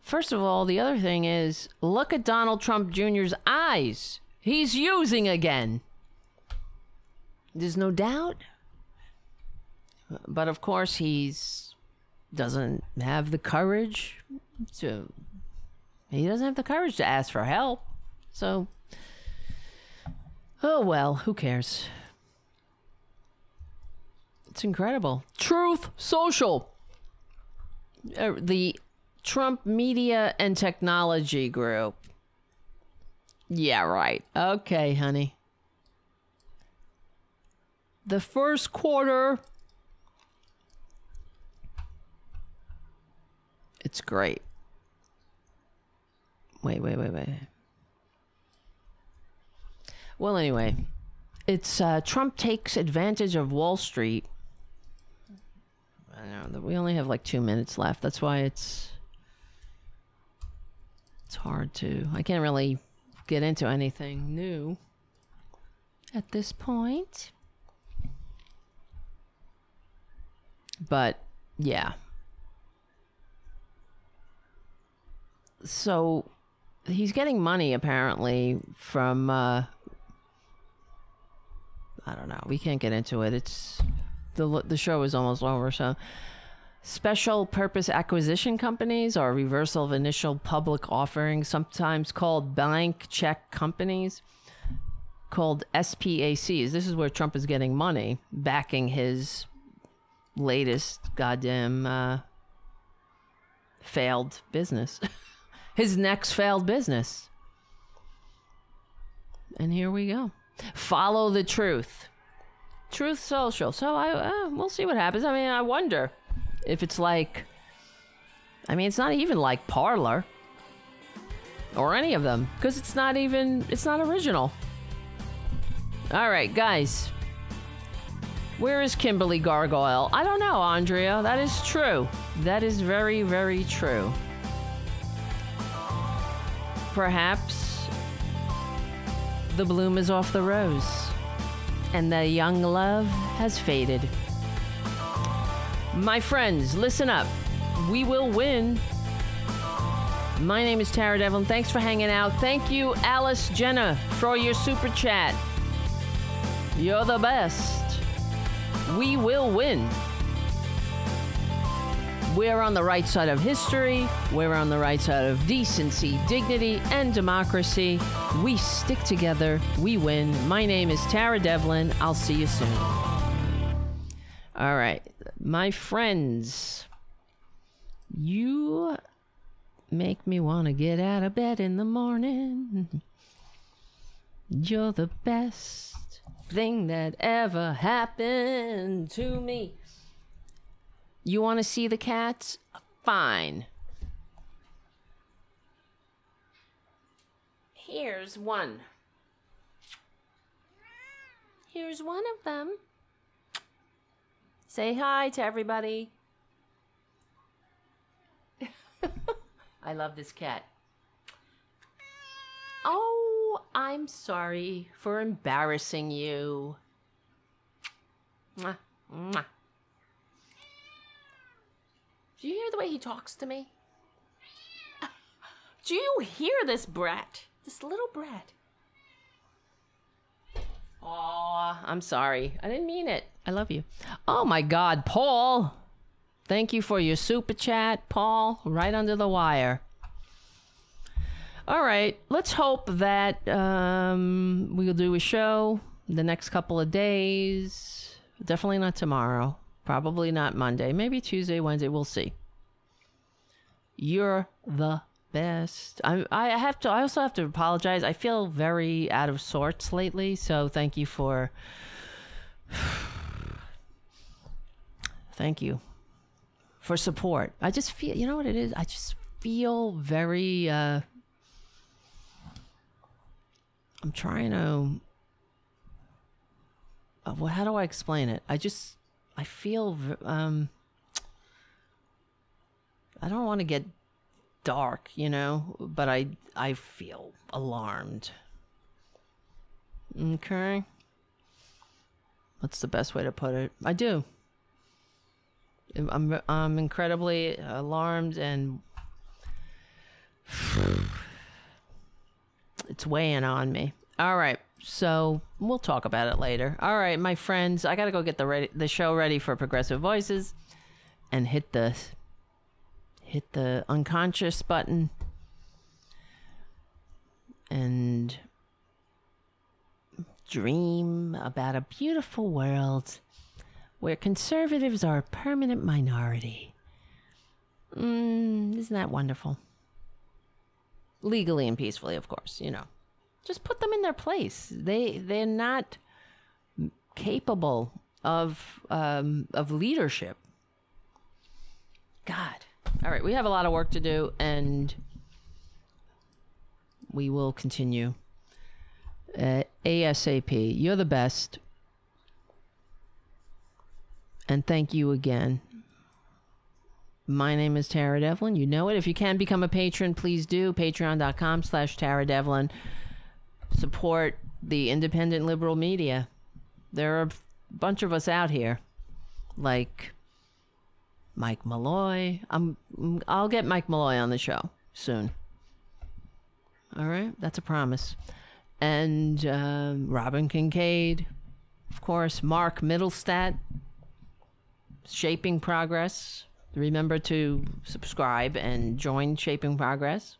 First of all, the other thing is look at Donald Trump Jr.'s eyes. He's using again. There's no doubt but of course, he's doesn't have the courage to. He doesn't have the courage to ask for help. So, oh well, who cares? It's incredible. Truth Social. Uh, the Trump Media and Technology Group. Yeah, right. Okay, honey. The first quarter It's great. Wait, wait, wait, wait. Well, anyway, it's uh, Trump takes advantage of Wall Street. I know that we only have like two minutes left. That's why it's it's hard to. I can't really get into anything new at this point. But yeah, so he's getting money apparently from uh I don't know. We can't get into it. It's the the show is almost over, so special purpose acquisition companies or reversal of initial public offerings, sometimes called blank check companies, called SPACs. This is where Trump is getting money, backing his latest goddamn uh, failed business. his next failed business. And here we go. Follow the truth. Truth Social. So I uh, we'll see what happens. I mean, I wonder if it's like I mean, it's not even like Parler or any of them because it's not even it's not original. All right, guys. Where is Kimberly Gargoyle? I don't know, Andrea. That is true. That is very, very true perhaps the bloom is off the rose. and the young love has faded. My friends, listen up. We will win. My name is Tara Devlin. Thanks for hanging out. Thank you, Alice Jenna, for your super chat. You're the best. We will win. We're on the right side of history. We're on the right side of decency, dignity, and democracy. We stick together. We win. My name is Tara Devlin. I'll see you soon. All right. My friends, you make me want to get out of bed in the morning. You're the best thing that ever happened to me. You want to see the cats? Fine. Here's one. Here's one of them. Say hi to everybody. I love this cat. Oh, I'm sorry for embarrassing you. Mwah, mwah. Do you hear the way he talks to me? Do you hear this brat? This little brat. Aw, I'm sorry. I didn't mean it. I love you. Oh my God, Paul. Thank you for your super chat, Paul. Right under the wire. All right, let's hope that um, we'll do a show the next couple of days. Definitely not tomorrow. Probably not Monday. Maybe Tuesday, Wednesday. We'll see. You're the best. I I have to. I also have to apologize. I feel very out of sorts lately. So thank you for. thank you for support. I just feel. You know what it is. I just feel very. uh I'm trying to. Uh, well, how do I explain it? I just. I feel. um I don't want to get dark, you know, but I I feel alarmed. Okay. What's the best way to put it? I do. I'm I'm incredibly alarmed and it's weighing on me. All right. So, we'll talk about it later. All right, my friends, I got to go get the ready, the show ready for Progressive Voices and hit the hit the unconscious button and dream about a beautiful world where conservatives are a permanent minority. Mm, isn't that wonderful? Legally and peacefully, of course, you know. Just put them in their place. They they're not capable of um, of leadership. God. All right, we have a lot of work to do, and we will continue. Uh, ASAP. You're the best. And thank you again. My name is Tara Devlin. You know it. If you can become a patron, please do. Patreon.com slash Tara Devlin. Support the independent liberal media. There are a bunch of us out here. Like Mike Malloy. I'm I'll get Mike Malloy on the show soon. All right, that's a promise. And um, Robin Kincaid, of course, Mark Middlestat, Shaping Progress. Remember to subscribe and join Shaping Progress.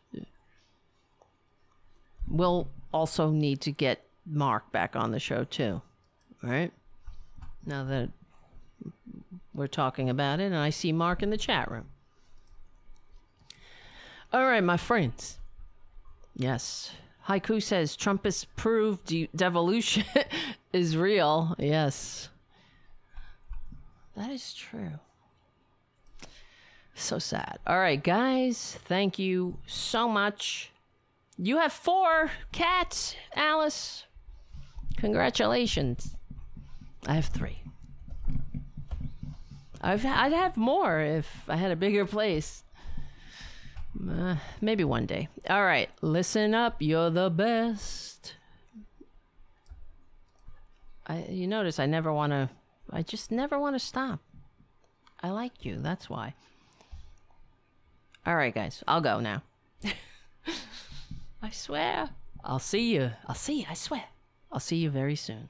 We'll also need to get Mark back on the show too. right? Now that we're talking about it, and I see Mark in the chat room. All right, my friends. Yes. Haiku says Trump has proved de- devolution is real. Yes. That is true. So sad. All right, guys. Thank you so much. You have four cats, Alice. Congratulations. I have three. I've, I'd have more if I had a bigger place. Uh, maybe one day. All right, listen up. You're the best. I, you notice I never want to. I just never want to stop. I like you. That's why. All right, guys. I'll go now. I swear. I'll see you. I'll see you. I swear. I'll see you very soon.